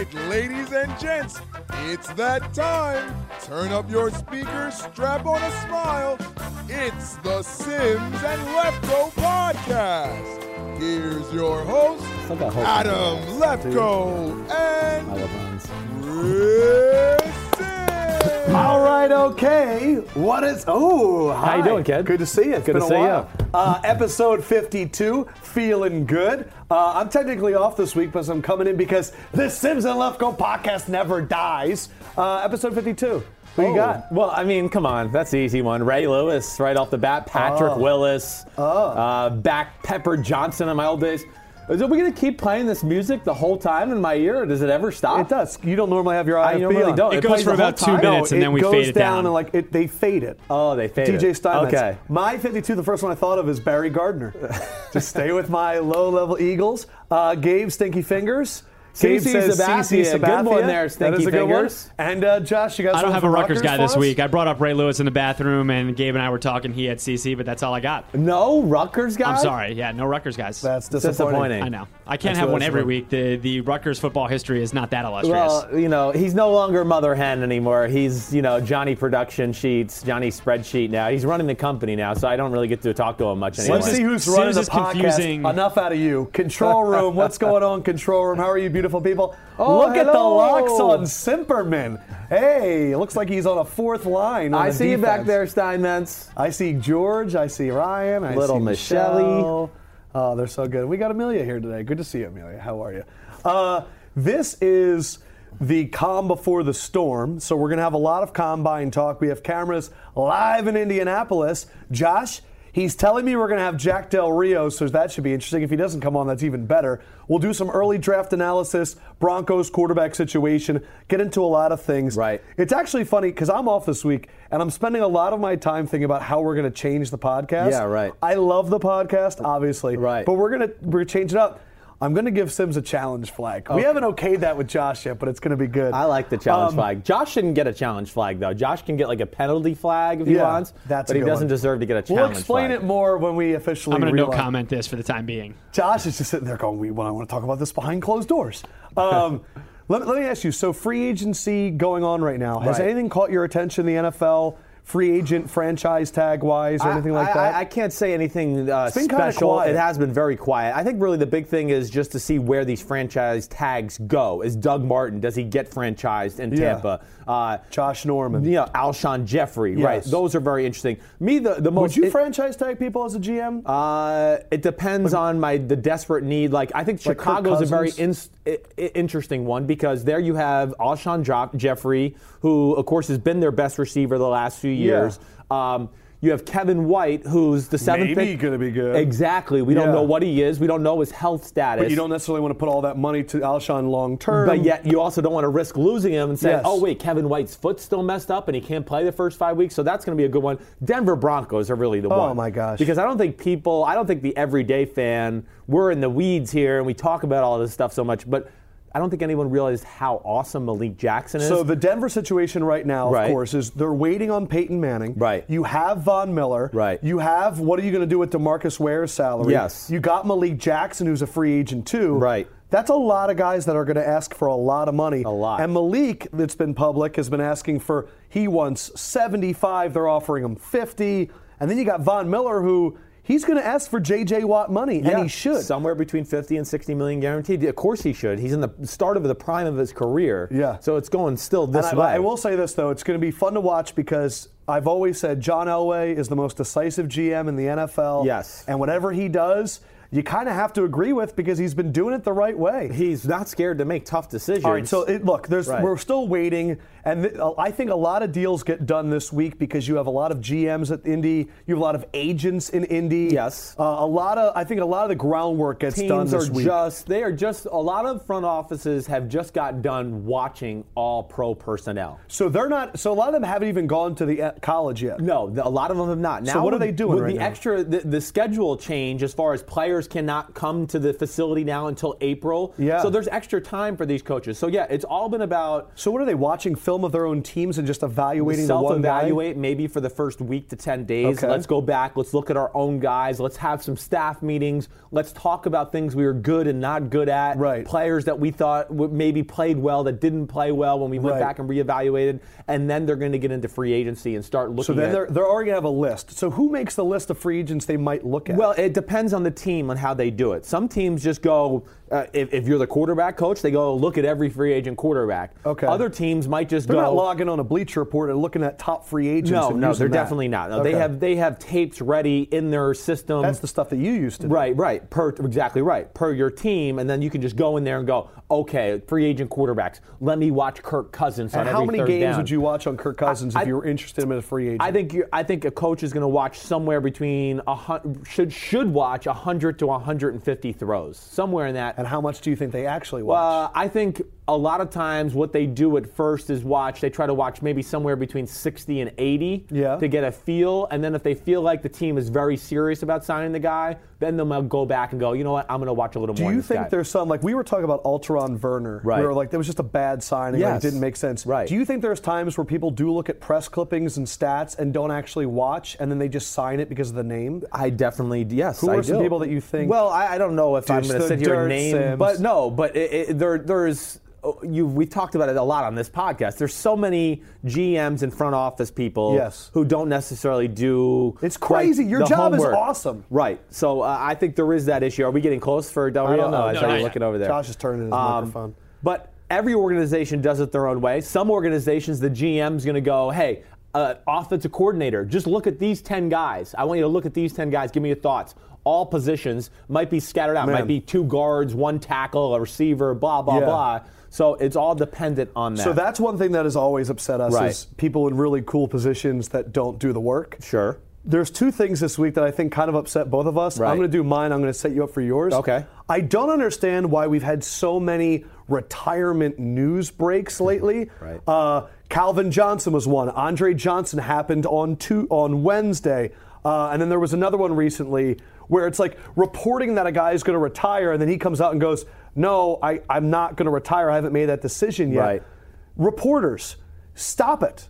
right, ladies and gents, it's that time. Turn up your speakers, strap on a smile. It's the Simms and Lefkoe podcast. Here's your host, like a hope Adam Lefkoe and Chris Simms. Right, okay. What is? Oh, How you doing, kid? Good to see you. It's Good been to a see while. Uh, episode 52, feeling good. Uh, I'm technically off this week, but I'm coming in because the Simms and Lefkoe podcast never dies. Uh, episode 52. Who you got? Well, I mean, come on, that's the easy one. Ray Lewis, right off the bat. Patrick Oh. Willis. Uh, back Pepper Johnson in my old days. Is- Are we gonna keep playing this music the whole time in my ear, or does it ever stop? It does. You don't normally have your I IFB normally on. don't. It goes plays for about two time. minutes. and then we goes fade it down, down. and like it, they fade it. Oh, they fade DJ it. Steinmetz. Okay. My 52, the first one I thought of is Barry Gardner. Just stay with my low-level Eagles. Uh, Gabe Stinky Fingers. Gabe CeCe says Sabathia. CeCe Good one there, That Stinky is a good one. And uh, Josh, you got I don't someone have a from Rutgers guy this week. I brought up Ray Lewis in the bathroom, and Gabe and I were talking. He had CC, but that's all I got. No Rutgers guy. I'm sorry. Yeah, no Rutgers guys. That's Disappointing. disappointing. I know. I can't That's have one every week. The the Rutgers football history is not that illustrious. Well, you know, he's no longer Mother Hen anymore. He's, you know, Johnny Production Sheets, Johnny Spreadsheet now. He's running the company now, so I don't really get to talk to him much anymore. Let's see who's running Simms the is podcast. confusing. Enough out of you. Control room. What's going on, control room? How are you, beautiful people? Oh, Look at the locks on Simperman. Hey, looks like he's on a fourth line. on I see you back there, Steinmetz. I see George. I see Ryan. I Little see Michelle. Michelle. Oh, they're so good. We got Amelia here today. Good to see you, Amelia. How are you? Uh, this is the calm before the storm. So we're going to have a lot of combine talk. We have cameras live in Indianapolis. Josh, he's telling me we're going to have Jack Del Rio, so that should be interesting. If he doesn't come on, that's even better. We'll do some early draft analysis, Broncos quarterback situation, get into a lot of things. Right. It's actually funny because I'm off this week and I'm spending a lot of my time thinking about how we're going to change the podcast. Yeah, right. I love the podcast, obviously. Right. But we're gonna we're gonna change it up. I'm gonna give Sims a challenge flag. We haven't okayed that with Josh yet, but it's gonna be good. I like the challenge Um, flag. Josh shouldn't get a challenge flag though. Josh can get like a penalty flag if he Yeah, wants, that's a but he doesn't one. deserve to get a challenge flag. We'll explain flag. it more when we officially. I'm going to no comment this for the time being. Josh is just sitting there going, "We, well, I want to talk about this behind closed doors." Um, let, let me ask you. So, free agency going on right now. Has Right. anything caught your attention in the NFL? Free agent, franchise tag wise, or anything like I, that? I, I can't say anything uh, special. It has been very quiet. I think really the big thing is just to see where these franchise tags go. Is Doug Martin does he get franchised in Yeah. Tampa? Uh, Josh Norman. you know, Alshon Jeffery, right? Those are very interesting. Me, the the most Would you it- franchise tag people as a GM? Uh, it depends on my the desperate need. Like I think Like Chicago's a very Cousins? Ins- i- i- interesting one because there you have Alshon Jeffery, who of course has been their best receiver the last few years. Um, you have Kevin White, who's the seventh Maybe pick. gonna be good. Exactly. We don't know what he is. We don't know his health status. But you don't necessarily want to put all that money to Alshon long term. But yet, you also don't want to risk losing him and say, Yes. "Oh wait, Kevin White's foot's still messed up and he can't play the first five weeks." So that's going to be a good one. Denver Broncos are really the Oh, one. my gosh. Because I don't think people, I don't think the everyday fan, we're in the weeds here and we talk about all this stuff so much, but I don't think anyone realized how awesome Malik Jackson is. So the Denver situation right now, of course, is they're waiting on Peyton Manning. Right. You have Von Miller. Right. You have what are you going to do with DeMarcus Ware's salary? Yes. You got Malik Jackson, who's a free agent too. Right. That's a lot of guys that are going to ask for a lot of money. A lot. And Malik, that's been public, has been asking for he wants 75. They're offering him 50. And then you got Von Miller, who he's going to ask for J.J. Watt money, Yeah, and he should. somewhere between 50 and 60 million guaranteed. Of course he should. He's in the start of the prime of his career. Yeah. So it's going still this And I, way. I will say this though, it's going to be fun to watch because I've always said John Elway is the most decisive GM in the NFL. Yes. And whatever he does, you kind of have to agree with because he's been doing it the right way. He's not scared to make tough decisions. All right, so it, look, there's, Right. we're still waiting, and th- I think a lot of deals get done this week because you have a lot of GMs at Indy, you have a lot of agents in Indy. Yes. uh, a lot of I think a lot of the groundwork gets done teams this are week. just they are just a lot of front offices have just got done watching all pro personnel. so they're not. So a lot of them haven't even gone to the uh, college yet. No, the- a lot of them have not. Now, what are they doing with right the now? extra the, the schedule change as far as players cannot come to the facility now until April. Yeah. So there's extra time for these coaches. So yeah, it's all been about So what are they watching film of their own teams and just evaluating the one self-evaluate maybe for the first week to 10 days Okay. let's go back let's look at our own guys let's have some staff meetings let's talk about things we were good and not good at Right. players that we thought maybe played well that didn't play well when we went Right. back and reevaluated and then they're going to get into free agency and start looking So then at they're, they're already going to have a list. So who makes the list of free agents they might look at? Well, it depends on the team on how they do it. Some teams just go, uh, if, if you're the quarterback coach, they go look at every free agent quarterback. Okay. Other teams might just they're go. not logging on a Bleacher Report and looking at top free agents. no, no, they're that. definitely not. No, Okay. They have they have tapes ready in their system. That's the stuff that you used to do. Right, right. Per exactly right. Per your team, and then you can just go in there and go, okay, free agent quarterbacks. Let me watch Kirk Cousins on And how many games down. would you watch on Kirk Cousins I- if you were interested in him as a free agent? I think you I think a coach is going to watch somewhere between a should should watch 100 to 150 throws, somewhere in that. And how much do you think they actually watch? Uh, I think a lot of times what they do at first is watch. They try to watch maybe somewhere between 60 and 80 Yeah. to get a feel, and then if they feel like the team is very serious about signing the guy, then they'll go back and go, you know what, I'm going to watch a little more. do you think guy. there's some like we were talking about Alteron Werner, Right. where like there was just a bad signing, like it didn't make sense. Right. Do you think there's times where people do look at press clippings and stats and don't actually watch, and then they just sign it because of the name? I definitely yes. Who I are some do. people that you think- Well, I, I don't know if I'm going to sit here and name, Simms. but no, but it, it, there there's you. We've talked about it a lot on this podcast. There's so many GMs and front office people Yes. who don't necessarily do. It's crazy. Your job is awesome. Right. So uh, I think there is that issue. Are we getting close for Del I Rio? don't know. I No, you looking over there. Josh is turning his Um, microphone. But every organization does it their own way. Some organizations, the GM's going to go, hey, uh, offensive coordinator, just look at these 10 guys. I want you to look at these 10 guys. Give me your thoughts. All positions might be scattered out. Man. Might be two guards, one tackle, a receiver, blah, blah, Yeah. blah. So it's all dependent on that. So that's one thing that has always upset us Right. is people in really cool positions that don't do the work. Sure. There's two things this week that I think kind of upset both of us. Right. I'm going to do mine. I'm going to set you up for yours. Okay. I don't understand why we've had so many retirement news breaks lately. Right. Uh, Calvin Johnson was one. Andre Johnson happened on two, on Wednesday, uh, and then there was another one recently where it's like reporting that a guy is going to retire, and then he comes out and goes, "No, I, I'm not going to retire. I haven't made that decision yet." Right. Reporters, stop it.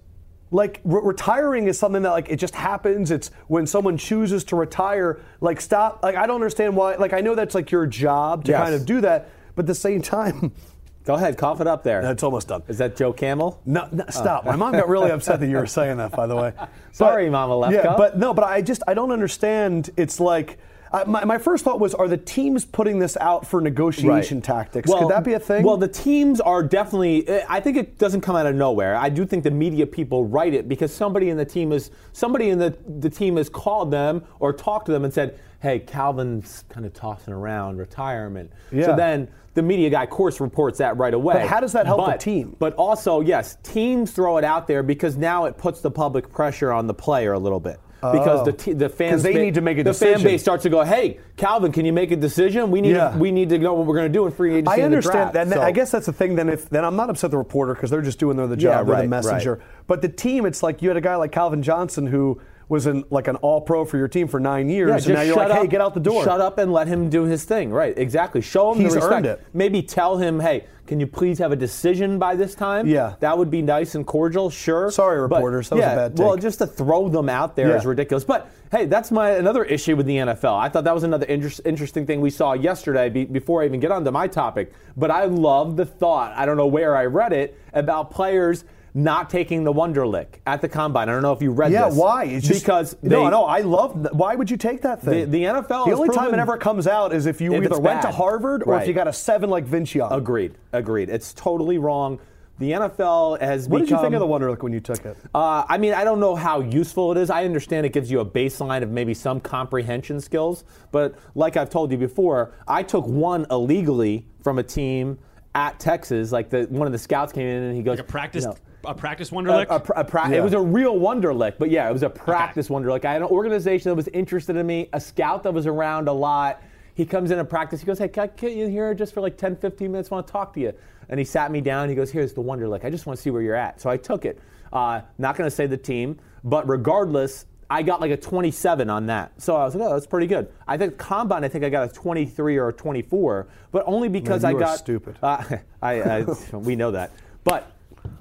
Like re- retiring is something that like it just happens. It's when someone chooses to retire. Like stop. Like I don't understand why. Like I know that's like your job to Yes. kind of do that, but at the same time, Go ahead, cough it up there. that's almost done. Is that Joe Camel? No, no oh. stop. My mom got really upset that you were saying that. By the way, Sorry, But- Mama Lefkoe. Yeah, but no, but I just I don't understand. It's like. I, my, my first thought was, are the teams putting this out for negotiation tactics? Well, Could that be a thing? Well, the teams are definitely. eh, I think it doesn't come out of nowhere. I do think the media people write it because somebody in the team is somebody in the the team has called them or talked to them and said, "Hey, Calvin's kind of tossing around retirement." Yeah. So then the media guy, of course, reports that right away. But how does that help the team? But also, yes, teams throw it out there because now it puts the public pressure on the player a little bit. Because Oh. the te- the fans they need to make a the fan base starts to go, hey, Calvin, can you make a decision? We need Yeah. we need to know what we're going to do in free agency. I and the understand draft." and So- I guess that's the thing. Then, if then I'm not upset the reporter because they're just doing their the Yeah, job, they're the messenger. right. But the team, it's like you had a guy like Calvin Johnson who was in like an All Pro for your team for nine years, Yeah, and now you're shut like, hey, get out the door. Shut up and let him do his thing. Right, exactly. Show him He's the respect. earned it. Maybe tell him, hey, can you please have a decision by this time? Yeah. That would be nice and cordial, sure. Sorry, But, reporters, that was a yeah, bad Well, just to throw them out there Yeah. is ridiculous. But hey, that's my another issue with the NFL. I thought that was another inter- interesting thing we saw yesterday be- before I even get onto my topic. But I love the thought, I don't know where I read it, about players not taking the Wonderlic at the combine. I don't know if you read Yeah, this. why? It's just, because no, they- no. I love. Why would you take that thing? The- the NFL The has only time it ever comes out is if you If either it's went to. Harvard or if you got a seven like Vince Young. Agreed. Agreed. It's totally wrong. The NFL has What did you think of the Wonderlic when you took it? Uh, I mean, I don't know how useful it is. I understand it gives you a baseline of maybe some comprehension skills, but like I've told you before, I took one illegally from a team at Texas. Like the one of the scouts came in and he goes, Like a practice, you know, a practice a, Wonderlic. a, pra- a pra- Yeah. It was a real Wonderlic, but yeah, it was a practice Wonderlic. I had an organization that was interested in me, a scout that was around a lot. He comes in to practice. He goes, Hey, can I get you here just for like 10, 15 minutes? I want to talk to you. And he sat me down. He goes, Here's the Wonderlic. I just want to see where you're at. So I took it. Uh, not going to say the team, but regardless, I got like a 27 on that. So I was like, Oh, that's pretty good. I think combine, I think I got a 23 or a 24, but only because Man, I you are got stupid. uh, I, I, we know that. But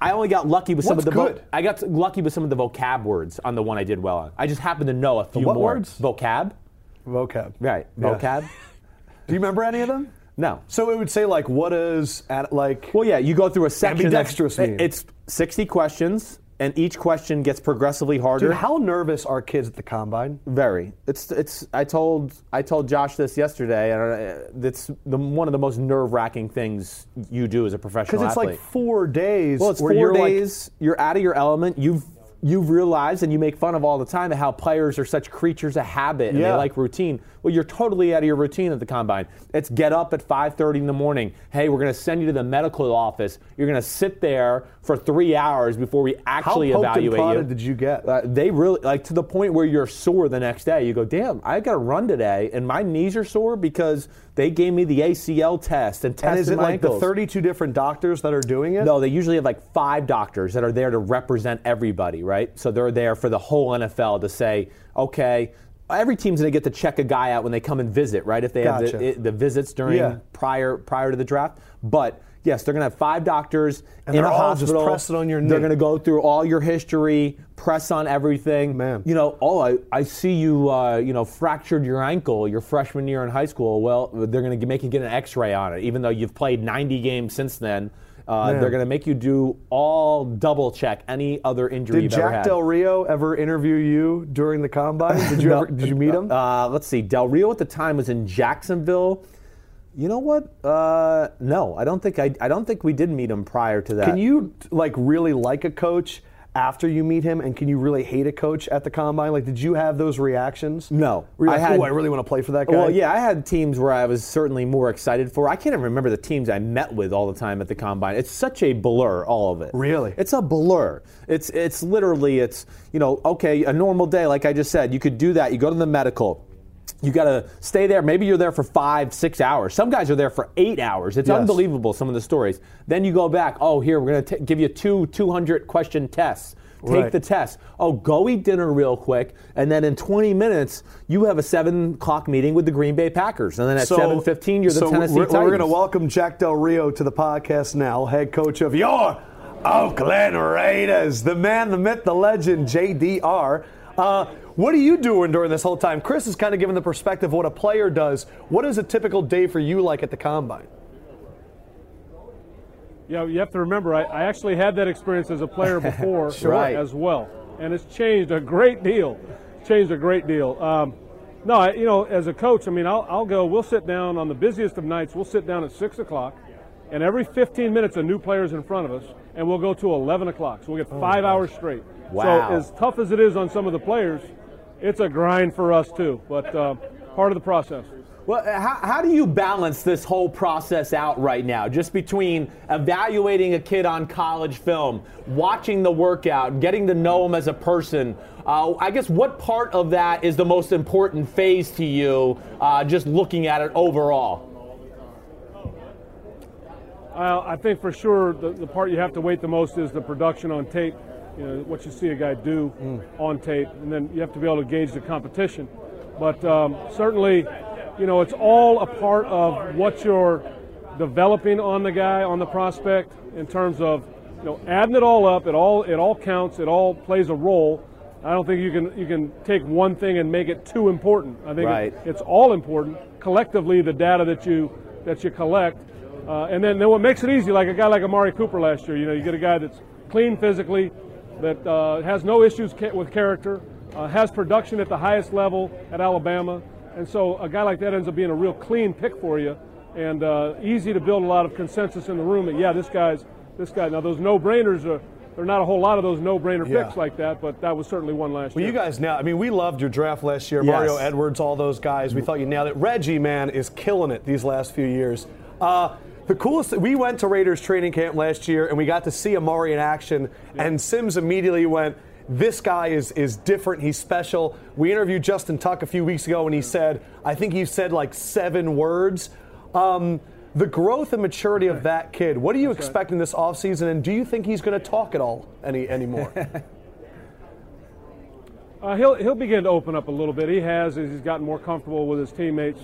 I only got lucky with some What's of the vo- good? I got lucky with some of the vocab words on the one I did well on. I just happened to know a few what more words? vocab. Vocab. Right, Yeah. vocab. Do you remember any of them? No. So it would say like, what is at like? Well, yeah, you go through a section. that's- Ambidextrous mean? It's 60 questions, and each question gets progressively harder. Dude, how nervous are kids at the combine? Very. It's it's. I told I told Josh this yesterday, and uh, it's the one of the most nerve wracking things you do as a professional Because it's athlete. like four days. well, it's four you're like- days. you're out of your element. You've you've realized, and you make fun of all the time, how players are such creatures of habit and Yeah. they like routine. Well, you're totally out of your routine at the combine. It's get up at 5:30 in the morning. Hey, we're going to send you to the medical office. You're going to sit there for three hours before we actually how poked and evaluate you. did you get? Uh, they really like to the point where you're sore the next day. You go, damn, I got to run today, and my knees are sore because they gave me the ACL test and tested and is it like ankles. the 32 different doctors that are doing it? No, they usually have like five doctors that are there to represent everybody, right? So they're there for the whole NFL to say, okay, every team's going to get to check a guy out when they come and visit, right? If they have Gotcha. the, the visits during Yeah. prior prior to the draft, but. Yes, they're going to have five doctors And in they're a hospital. pressing on your They're going to go through all your history, press on everything. Man. you know, oh, I, I see you, uh, you know, fractured your ankle your freshman year in high school. Well, they're going to make you get an X-ray on it, even though you've played 90 games since then. Uh, they're going to make you do all double check any other injury Did Jack. Del Rio ever interview you during the combine? Did you No. ever? Did you meet him? Uh, let's see. Del Rio at the time was in Jacksonville. You know what? Uh, no, I don't think I, I don't think we did meet him prior to that. Can you like really like a coach after you meet him, and can you really hate a coach at the combine? Like, did you have those reactions? No. Were you I like, had- oh, I really want to play for that guy. Well, yeah, I had teams where I was certainly more excited for. I can't even remember the teams I met with all the time at the combine. It's such a blur, all of it. Really? It's a blur. It's it's literally it's you know okay a normal day like I just said you could do that. You go to the medical. You got to stay there. Maybe you're there for five, six hours. Some guys are there for eight hours. It's Yes. unbelievable, some of the stories. Then you go back. Oh, here, we're going to give you two 200 question tests. Take Right. the test. Oh, go eat dinner real quick, and then in 20 minutes you have a seven o'clock meeting with the Green Bay Packers, and then at 7:15 you're the so Tennessee we're, Titans. We're going to welcome Jack Del Rio to the podcast now, head coach of your Oakland Raiders, the man, the myth, the legend, JDR. Uh, what are you doing during this whole time? Chris is kind of giving the perspective of what a player does. What is a typical day for you like at the combine? Yeah, you have to remember, I, I actually had that experience as a player before Right. as well, and it's changed a great deal. Changed a great deal. Um, no, I, you know, as a coach, I mean, I'll, I'll go. We'll sit down on the busiest of nights. We'll sit down at six o'clock, and every 15 minutes, a new player's in front of us, and we'll go to 11 o'clock. So we'll get five hours straight. Wow. So as tough as it is on some of the players, it's a grind for us too. But uh, part of the process. Well, uh, how, how do you balance this whole process out right now? Just between evaluating a kid on college film, watching the workout, getting to know him as a person. Uh, I guess what part of that is the most important phase to you, uh, just looking at it overall? I I think for sure the, the part you have to wait the most is the production on tape. You know what you see a guy do on tape, and then you have to be able to gauge the competition. But um, certainly, you know, it's all a part of what you're developing on the guy, on the prospect, in terms of you know adding it all up. It all it all counts. It all plays a role. I don't think you can you can take one thing and make it too important. I think Right. it, it's all important collectively. The data that you that you collect, uh, and then, then what makes it easy, like a guy like Amari Cooper last year, you know, you get a guy that's clean physically, that uh, has no issues ca- with character, uh, has production at the highest level at Alabama, and so a guy like that ends up being a real clean pick for you, and uh, easy to build a lot of consensus in the room that yeah, this guy's this guy. Now those no-brainers are. There are not a whole lot of those no-brainer Yeah. picks like that, but that was certainly one last Well, year. Well, you guys now, I mean, we loved your draft last year. Yes. Mario Edwards, all those guys. We thought you nailed it. Reggie, man, is killing it these last few years. Uh, the coolest, we went to Raiders training camp last year and we got to see Amari in action, and Simms immediately went, this guy is, is different. He's special. We interviewed Justin Tuck a few weeks ago, and he said, I think he said like seven words. Um, the growth and maturity of that kid, what are you expecting this offseason, and do you think he's going to talk at all any anymore? Uh, he'll he'll begin to open up a little bit. He has as he's gotten more comfortable with his teammates.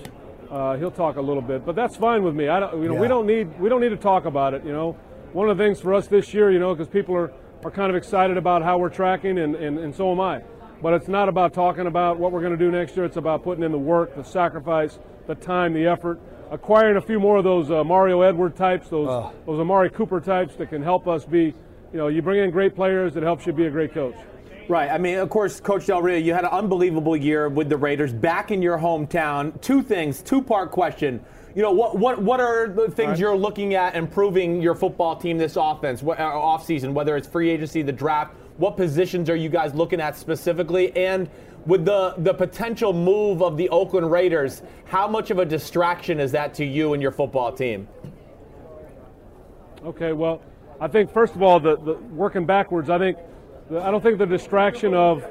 Uh, he'll talk a little bit, but that's fine with me. I don't, you know, we don't need we don't need to talk about it. You know, one of the things for us this year, you know, because people are, are kind of excited about how we're tracking, and, and, and so am I. But it's not about talking about what we're going to do next year. It's about putting in the work, the sacrifice, the time, the effort, acquiring a few more of those uh, Mario Edward types, those those Amari Cooper types that can help us be. You know, you bring in great players, it helps you be a great coach. Right. I mean, of course, Coach Del Rio, you had an unbelievable year with the Raiders back in your hometown. Two things, two part question. You know, what what what are the things Right. you're looking at improving your football team this offense, uh, off season, whether it's free agency, the draft? What positions are you guys looking at specifically? And with the the potential move of the Oakland Raiders, how much of a distraction is that to you and your football team? Okay, well, I think first of all, the, the working backwards, I think I don't think the distraction of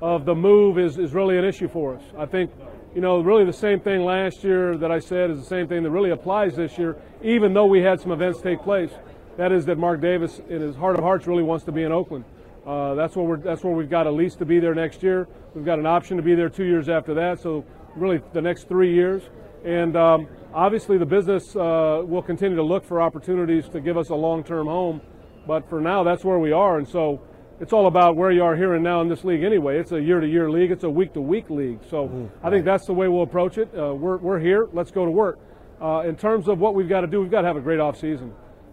of the move is, is really an issue for us. I think you know really the same thing last year that I said is the same thing that really applies this year, even though we had some events take place. That is that Mark Davis, in his heart of hearts, really wants to be in Oakland. Uh, that's where we're that's where we've got a lease to be there next year. We've got an option to be there two years after that. So really the next three years. And um, obviously, the business uh, will continue to look for opportunities to give us a long-term home. But for now, that's where we are, and so it's all about where you are here and now in this league. Anyway, it's a year-to-year league. It's a week-to-week league. So I think that's the way we'll approach it. Uh, we're we're here. Let's go to work. Uh, in terms of what we've got to do, we've got to have a great off-season.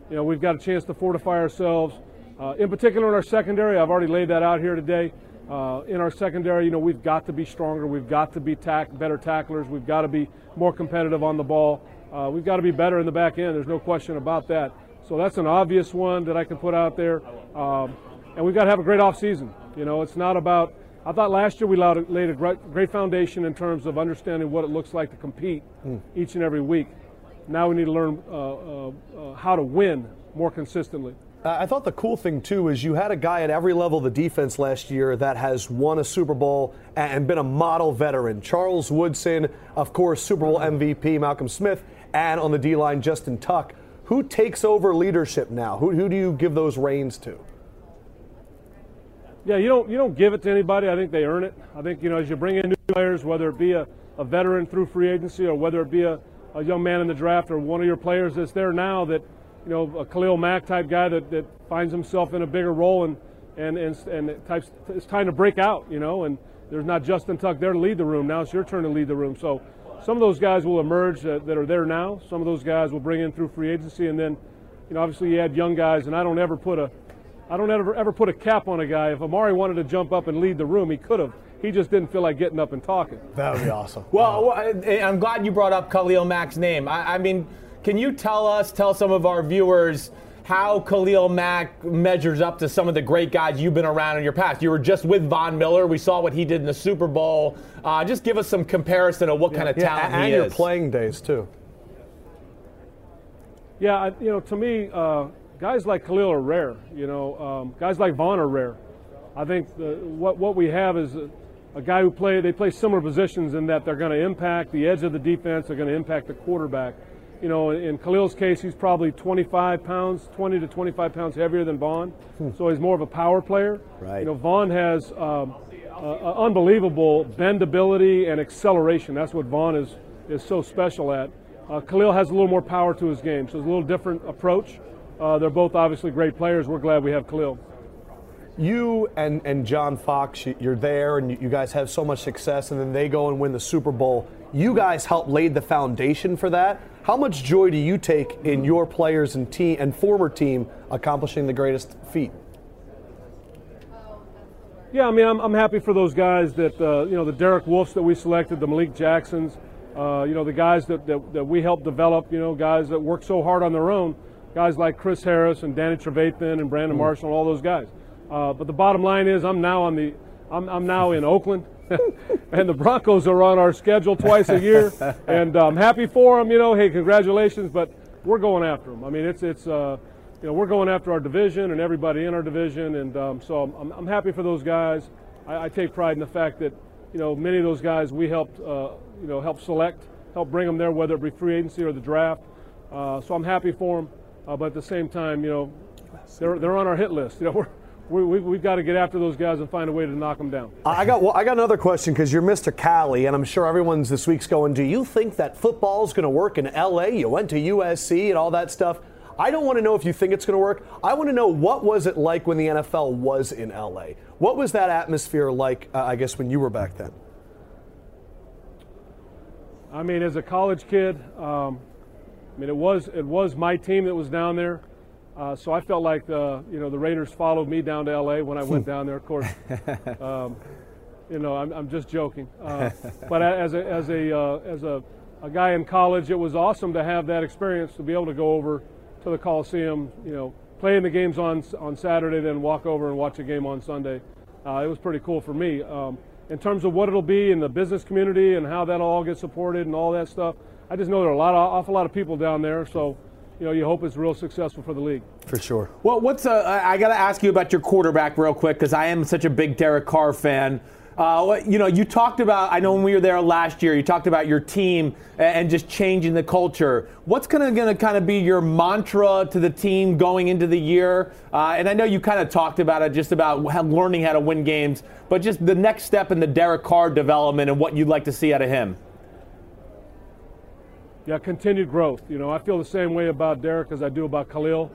You know, we've got a chance to fortify ourselves. Uh, in particular, in our secondary, I've already laid that out here today. Uh, in our secondary, you know, we've got to be stronger. We've got to be tack, better tacklers. We've got to be more competitive on the ball. Uh, we've got to be better in the back end. There's no question about that. So that's an obvious one that I can put out there. Um, and we've got to have a great offseason. You know, it's not about. I thought last year we laid a great, foundation in terms of understanding what it looks like to compete each and every week. Now we need to learn uh, uh, uh, how to win more consistently. I thought the cool thing too is you had a guy at every level of the defense last year that has won a Super Bowl and been a model veteran. Charles Woodson, of course, Super Bowl MVP Malcolm Smith, and on the D line Justin Tuck. Who takes over leadership now? Who, who do you give those reins to? Yeah, you don't you don't give it to anybody. I think they earn it. I think you know as you bring in new players, whether it be a, a veteran through free agency or whether it be a, a young man in the draft or one of your players that's there now that you know a Khalil Mack type guy that, that finds himself in a bigger role and and and and types, it's time to break out. You know, and there's not Justin Tuck there to lead the room. Now it's your turn to lead the room. So some of those guys will emerge that, that are there now. Some of those guys will bring in through free agency, and then you know obviously you add young guys. And I don't ever put a I don't ever ever put a cap on a guy. If Amari wanted to jump up and lead the room, he could have. He just didn't feel like getting up and talking. That would be awesome. Well, well, I- I'm glad you brought up Khalil Mack's name. I, I mean, can you tell us, tell some of our viewers, how Khalil Mack measures up to some of the great guys you've been around in your past? You were just with Von Miller. We saw what he did in the Super Bowl. Uh, just give us some comparison of what kind of Yeah, talent and he your is. playing days too. Yeah, I, you know, to me, uh, guys like Khalil are rare. You know, um, guys like Von are rare. I think the, what what we have is a, a guy who play. They play similar positions in that they're going to impact the edge of the defense. They're going to impact the quarterback. You know, in, in Khalil's case, he's probably 25 pounds, 20 to 25 pounds heavier than Von, so he's more of a power player. Right. You know, Von has um, uh, unbelievable bendability and acceleration. That's what Von is is so special at. Uh, Khalil has a little more power to his game, so it's a little different approach. Uh, they're both obviously great players. We're glad we have Khalil. You and, and John Fox, you- you're there and you- guys have so much success, and then they go and win the Super Bowl. You guys helped laid the foundation for that. How much joy do you take in your players and team and former team accomplishing the greatest feat? Yeah, I mean, I'm, I'm happy for those guys that, uh, you know, the Derek Wolfes that we selected, the Malik Jacksons, uh, you know, the guys that, that, that we helped develop, you know, guys that work so hard on their own, guys like Chris Harris and Danny Trevathan and Brandon Marshall and all those guys. Uh, but the bottom line is I'm now on the, I'm, I'm now in Oakland. and the Broncos are on our schedule twice a year, and I'm happy for them. You know, hey, congratulations! But we're going after them. I mean, it's it's uh, you know we're going after our division and everybody in our division, and um, so I'm, I'm happy for those guys. I, I take pride in the fact that you know many of those guys we helped uh, you know help select, help bring them there, whether it be free agency or the draft. Uh, so I'm happy for them, uh, but at the same time, you know, they're they're on our hit list. You know, we're we, we, we've got to get after those guys and find a way to knock them down. I got well, I got another question because you're Mr. Cali, and I'm sure everyone's this week's going. Do you think that football is going to work in LA? You went to USC and all that stuff. I don't want to know if you think it's going to work. I want to know what was it like when the NFL was in LA. What was that atmosphere like? Uh, I guess when you were back then. I mean, as a college kid, um, I mean, it was it was my team that was down there, uh, so I felt like the you know the Raiders followed me down to LA when I went down there. Of course, um, you know I'm, I'm just joking, uh, but as a as a uh, as a, a guy in college, it was awesome to have that experience to be able to go over to the Coliseum, you know, playing the games on on Saturday, then walk over and watch a game on Sunday. Uh, it was pretty cool for me. Um, in terms of what it'll be in the business community and how that'll all get supported and all that stuff, I just know there are a lot of awful lot of people down there. So, you know, you hope it's real successful for the league. For sure. Well, what's uh, I got to ask you about your quarterback real quick because I am such a big Derek Carr fan. Uh, you know, you talked about. I know when we were there last year, you talked about your team and just changing the culture. What's going to kind of be your mantra to the team going into the year? Uh, and I know you kind of talked about it, just about how, learning how to win games, but just the next step in the Derek Carr development and what you'd like to see out of him. Yeah, continued growth. You know, I feel the same way about Derek as I do about Khalil.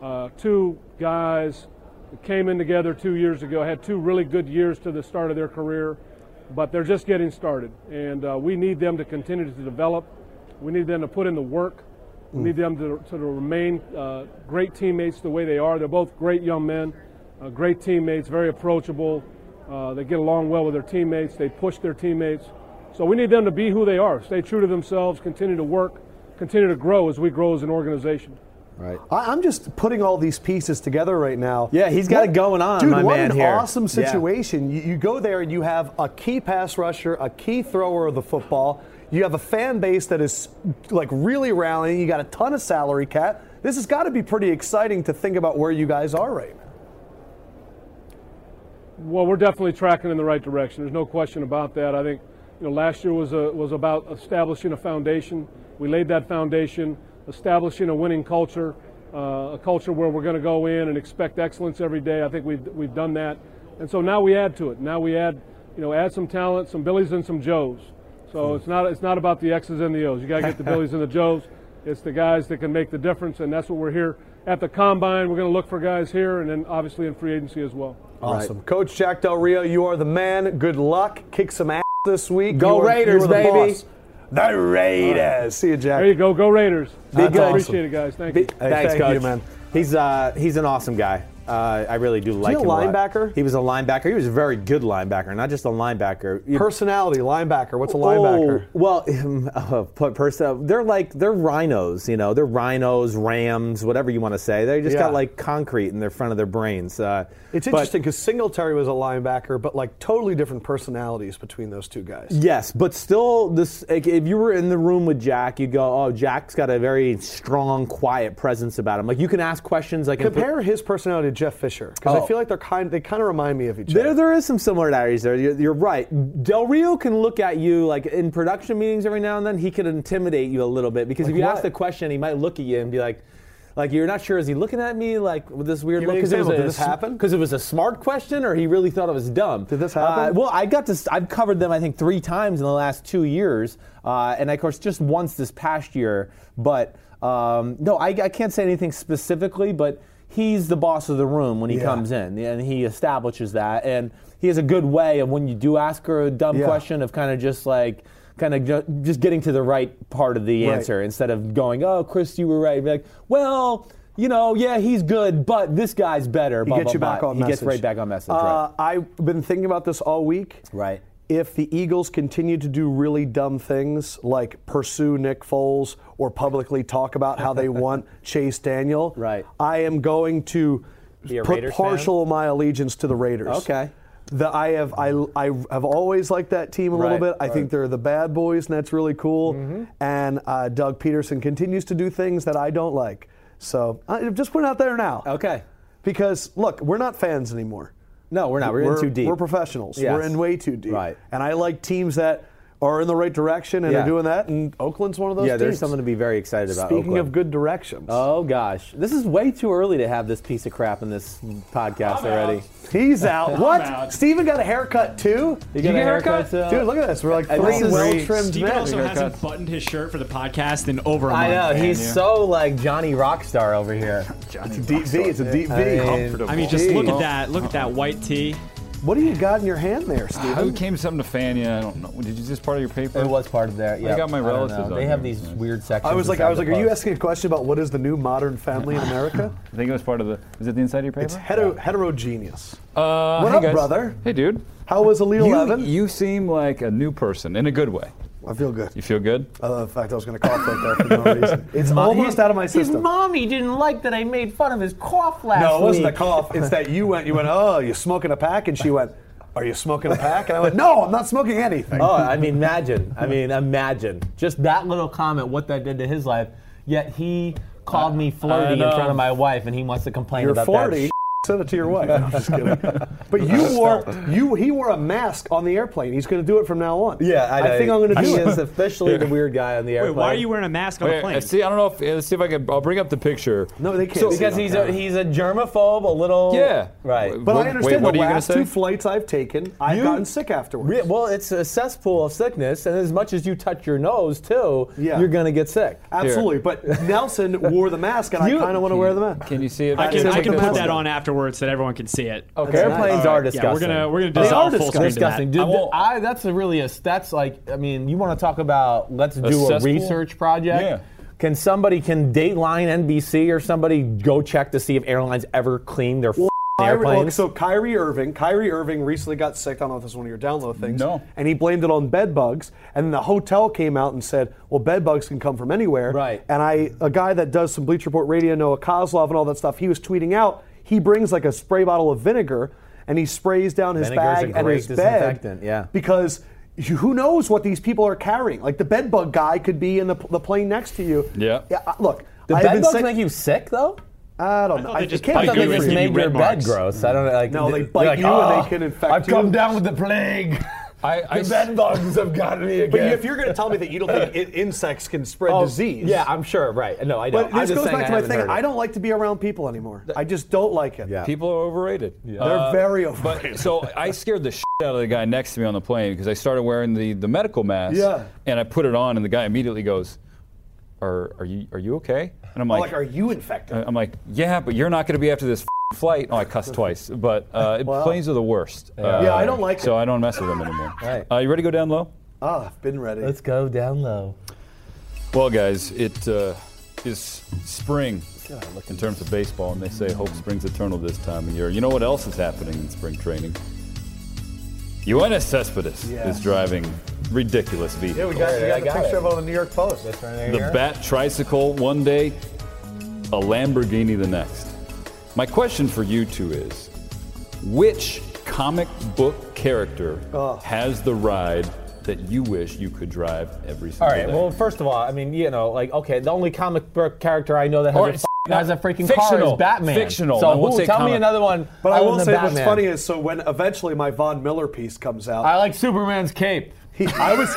Uh, two guys came in together two years ago, had two really good years to the start of their career, but they're just getting started. And uh, we need them to continue to develop. We need them to put in the work. We need them to, to remain uh, great teammates the way they are. They're both great young men, uh, great teammates, very approachable. Uh, they get along well with their teammates. They push their teammates. So we need them to be who they are, stay true to themselves, continue to work, continue to grow as we grow as an organization. Right. I, I'm just putting all these pieces together right now. Yeah, he's got it going on, Dude, my what an here. awesome Yeah. situation. You, you go there and you have a key pass rusher, a key thrower of the football. You have a fan base that is like really rallying. You got a ton of salary cap. This has got to be pretty exciting to think about where you guys are right now. Well, we're definitely tracking in the right direction. There's no question about that. I think you know last year was a, was about establishing a foundation. We laid that foundation, establishing a winning culture, uh, a culture where we're going to go in and expect excellence every day. I think we've we've done that, and so now we add to it. Now we add you know add some talent, some Billies and some Joes. So it's not it's not about the X's and the O's. You got to get the Billies and the Joes. It's the guys that can make the difference, and that's what we're here at the combine. We're going to look for guys here, and then obviously in free agency as well. Awesome. Coach Jack Del Rio, you are the man. Good luck. Kick some ass this week. Go You are- Raiders, the baby. boss. The Raiders. See you, Jack. There you go. Go Raiders. Be I good. appreciate it, guys. Thank you. Hey, Thanks, thank coach. you, man. He's uh, he's an awesome guy. Uh, I really do like he a him. lot. linebacker? He was a linebacker. He was a very good linebacker, not just a linebacker. Personality, linebacker. What's a linebacker? Oh, well, uh, person, they're like they're rhinos. You know, they're rhinos, rams, whatever you want to say. They just Yeah. got like concrete in their front of their brains. Uh, It's interesting because Singletary was a linebacker, but like totally different personalities between those two guys. Yes, but still, this like, if you were in the room with Jack, you'd go, "Oh, Jack's got a very strong, quiet presence about him." Like you can ask questions, like Compare his personality to Jeff Fisher because Oh. I feel like they're kind. They kind of remind me of each There, other. there is some similarities there. You're, you're right. Del Rio can look at you like in production meetings every now and then. He could intimidate you a little bit because if you what? ask the question, he might look at you and be like, like you're not sure. Is he looking at me like with this weird Give look? an it was a Did this happen? Because it was a smart question, or he really thought it was dumb. Did this happen? Uh, well, I got this. I've covered them. I think three times in the last two years, uh, and of course just once this past year. But um, no, I, I can't say anything specifically, but. He's the boss of the room when he Yeah. comes in, and he establishes that. And he has a good way of when you do ask her a dumb Yeah. question of kind of just like kind of ju- just getting to the right part of the Right. answer instead of going, "Oh, Chris, you were right." Be like, "Well, you know, yeah, he's good, but this guy's better." He gets blah, you back blah. on He message. gets right back on message. Uh, right. I've been thinking about this all week. Right. If the Eagles continue to do really dumb things like pursue Nick Foles or publicly talk about how they want Chase Daniel, Right. I am going to put Raiders fan? partial of my allegiance to the Raiders. Okay. The, I have I, I have always liked that team a little Right, Mm-hmm. bit. I think they're the bad boys, and that's really cool. And uh, Doug Pederson continues to do things that I don't like. So I just put it out there now. Okay. Because look, we're not fans anymore. No, we're not. We're, in too deep. We're professionals. Yes. We're in way too deep. Right. And I like teams that are in the right direction and Yeah. are doing that. And Oakland's one of those yeah, there's something to be very excited about. Speaking Oakland. of good directions, Oh gosh, this is way too early to have this piece of crap in this podcast I'm already. out. he's out. what? out. Stephen got a haircut too? You get a haircut? too? Dude, look at this. We're like And three this well-trimmed Stephen men. also Haircuts. hasn't buttoned his shirt for the podcast in over a I month. know he's yeah. so like Johnny Rockstar over here. It's a deep V. It's a deep V. I mean- Comfortable. I mean, just look at that. Look at that white tee. What do you got in your hand there, How Stephen? came something to fan you? I don't know. Did you just part of your paper? It was part of that. Yeah, I got my relatives They have these Yeah. weird sections. I was like, I was like, are you asking a question about what is the new modern family in America? I think it was part of the. Is it the inside of your paper? it's hetero- heterogeneous. Uh, What hey up, guys. brother? Hey, dude. How was Elite You, 11? you seem like a new person in a good way. I feel good. You feel good? I love the fact I was going to cough right there for no reason. It's almost out of my system. His mommy didn't like that I made fun of his cough last week. No, it wasn't a cough. It's that you went, you went, oh, you're smoking a pack? And she went, are you smoking a pack? And I went, no, I'm not smoking anything. Oh, I mean, imagine. I mean, imagine. Just that little comment, what that did to his life. Yet he called me flirty in front of my wife, and he wants to complain You're about 40. that. Send it to your wife. No, I'm just kidding. But you wore you he wore a mask on the airplane. He's going to do it from now on. Yeah, I, know. think I'm going to He do is it. officially the weird guy on the airplane. Wait, airplane. why are you wearing a mask on a Wait, plane? uh, see, I don't know if. uh, Let's see if I can. I'll bring up the picture. No, they can't. So- see Because he's a he's a germaphobe, a little. Yeah. Right. But What- I understand wait, what the are you gonna last say? two flights I've taken, I've You- gotten sick afterwards. Re- Well, it's a cesspool of sickness, and as much as you touch your nose too, Yeah. you're gonna get sick. Absolutely. But Nelson wore the mask, and You- I kind of want to wear the mask. Can you see it? I can, I can put that on afterwards so that everyone can see it. Okay, That's airplanes nice. are Yeah, disgusting. we're gonna we're gonna They are dissolve full disgusting. screen disgusting. that. Dude, I I, that's a really a that's like I mean, you want to talk about let's do a, research project? Yeah. Can somebody can Dateline NBC or somebody go check to see if airlines ever clean their f***ing Kyrie- look, airplanes? so Kyrie Irving, Kyrie Irving recently got sick. I don't know if this is one of your download things. No. And he blamed it on bed bugs. And the hotel came out and said, "Well, bed bugs can come from anywhere." Right. And I, a guy that does some Bleach Report Radio, Noah Kozlov, and all that stuff, he was tweeting out. He brings like a spray bottle of vinegar, and he sprays down his Vinegar's a bag and great his bed. yeah. Because. Who knows what these people are carrying? Like the bed bug guy could be in the, the plane next to you. Yeah. Yeah. uh, Look, Do I've bed bugs sick- make you sick though? I don't know. thought they I just can't I thought bite they you just and made you your red bed gross. I don't know. Like No, they they're bite like, you and "Oh, they can infect you. I've come down with the plague. I, I, the bed bugs have gotten me again. But if you're going to tell me that you don't think i- insects can spread Oh, disease, yeah, I'm sure. Right? No, I don't. But I'm this just goes back to my thing. I don't like to be around people anymore. I just don't like it. Yeah. people are overrated. They're uh, very overrated. But so I scared the shit out of the guy next to me on the plane because I started wearing the, the medical mask. Yeah. And I put it on, and the guy immediately goes, "Are are you are you okay?" And I'm like, like, are you infected? I'm like, yeah, but you're not going to be after this f- flight. Oh, I cussed twice, but uh, Wow. planes are the worst. Uh, Yeah, I don't like So it. I don't mess with them anymore. Right. Uh, you ready to go down low? Ah, I've been ready. Let's go down low. Well, guys, it uh, is spring in terms of baseball, and they say hope springs eternal this time of year. You know what else is happening in spring training? Yoenis Cespedes Yeah. is driving ridiculous vehicles. yeah, we got, we I got the got picture it. of it on the New York Post. That's right the Bat tricycle one day, a Lamborghini the next. My question for you two is which comic book character Ugh. has the ride that you wish you could drive every single day? All right. day? Well, first of all, I mean, you know, like, okay, the only comic book character I know that has, Or a, has a freaking car fictional. is Batman. Fictional. So I won't who- say tell me another one. But I will say Batman. what's funny is so when eventually my Von Miller piece comes out, I like Superman's cape. he, I was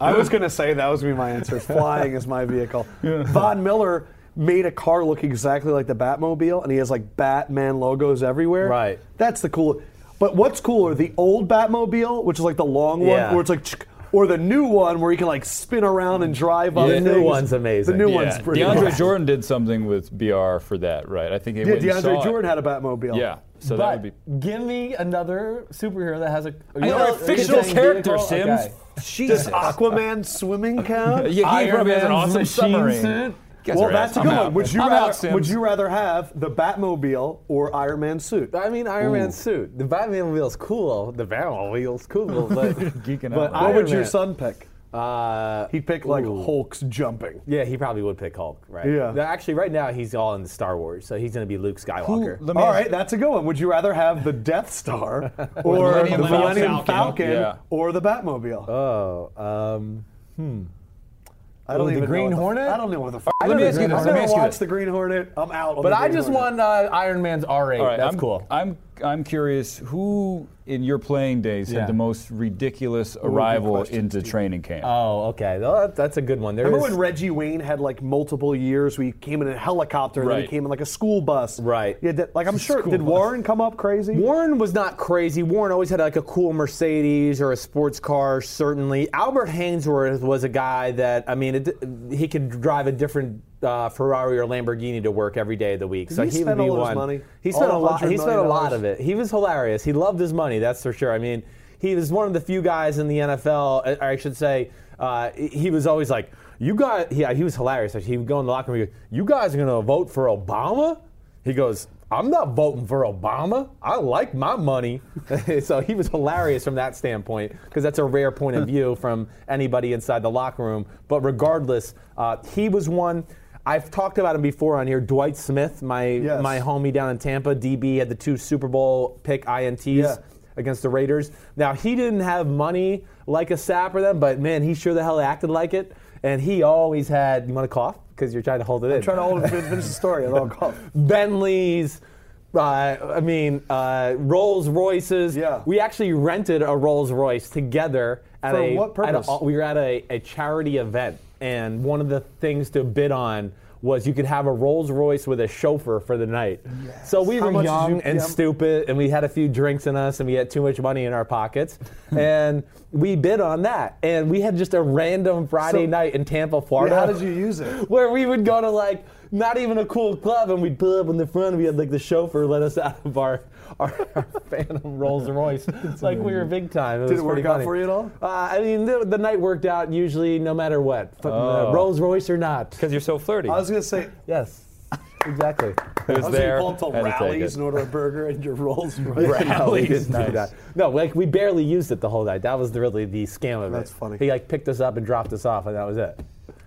I was going to say that was going to be my answer. Flying is my vehicle. Von Miller made a car look exactly like the Batmobile, and he has like Batman logos everywhere. Right. That's the cool. But what's cooler, the old Batmobile, which is like the long one, Yeah. where it's like. Or the new one where you can like spin around and drive up The new things. one's amazing. The new yeah, one's pretty DeAndre awesome. Jordan did something with BR for that, right? I think he Yeah, went and saw DeAndre it. Jordan had a Batmobile. Yeah, so that would be. give me another superhero that has a. I know, a fictional character, Simms. Okay. Jesus. Does Aquaman swimming count? Yeah, he probably has an awesome machine submarine. suit. Guys Well, that's a good one. Would you rather? would you rather have the Batmobile or Iron Man suit? I mean, Iron Man suit. The Batman wheel's cool. The Batman wheel's cool. But, Geeking out. but What What Iron would your son pick? Uh, He'd pick like Ooh. Hulk's jumping. yeah, he probably would pick Hulk, right? Yeah. Actually, right now he's all in Star Wars, so he's going to be Luke Skywalker. Let me All that's a good one. Would you rather have the Death Star or the Millennium Millennium Falcon. Falcon, Yeah. or the Batmobile? Oh, um, I don't the even Green know what Hornet? I don't know what the. F- Let me ask you this. Let me ask you this. the Green Hornet. I'm out. But the I just want uh, Iron Man's R8. All right, That's I'm, cool. I'm I'm curious who in your playing days Yeah. had the most ridiculous arrival into Steve. training camp? Oh, okay. Well, that- that's a good one. There Remember is- when Reggie Wayne had like multiple years? We came in a helicopter, and then he Right. came in like a school bus. Right. Yeah, did- like I'm sure. School Did bus. Warren come up crazy? Warren was not crazy. Warren always had like a cool Mercedes or a sports car, certainly. Albert Haynesworth was a guy that, I mean, it, he could drive a different uh, Ferrari or Lamborghini to work every day of the week. so he he would be one. money? He spent All a lot. $100 He spent a lot of it. He was hilarious. He loved his money. That's for sure. I mean, he was one of the few guys in the NFL. Or I should say, uh, he was always like, "You guys." Yeah, he was hilarious. He would go in the locker room. Goes, "You guys are going to vote for Obama?" He goes, I'm not voting for Obama. I like my money. so he was hilarious from that standpoint because that's a rare point of view from anybody inside the locker room. But regardless, uh, he was one. I've talked about him before on here. Dwight Smith, my Yes. my homie down in Tampa, DB had the two Super Bowl pick ints Yeah. against the Raiders. Now he didn't have money like a Sapp or them, but man, he sure the hell acted like it. And he always had. You want to cough? Because you're trying to hold it in. I'm trying to hold it, finish the story. I'll go. Bentleys. Uh, I mean, uh, Rolls Royces. Yeah. We actually rented a Rolls Royce together at For a. what at a- purpose? we were at a, a charity event, and one of the things to bid on was you could have a Rolls Royce with a chauffeur for the night. So we How were young you- and yeah. stupid, and we had a few drinks in us, and we had too much money in our pockets, and we bid on that, and we had just a random Friday So- night in Tampa, Florida. How did you use it? where we would go to like not even a cool club and we'd pull up in the front and we had like the chauffeur let us out of our our, our Phantom Rolls Royce. It's like we were big time. It Did was it work pretty out funny. for you at all? Uh, I mean, the, the night worked out usually no matter what, F- uh, Oh. Rolls Royce or not. Because you're so flirty. I was gonna say. Yes, exactly. It I was was there. gonna pull up to had to take Rally's it. and order a burger and your Rolls Royce. Rally's, Nice. No, like we barely used it the whole night. That was the, really the scam of it. That's funny. He like picked us up and dropped us off, and that was it.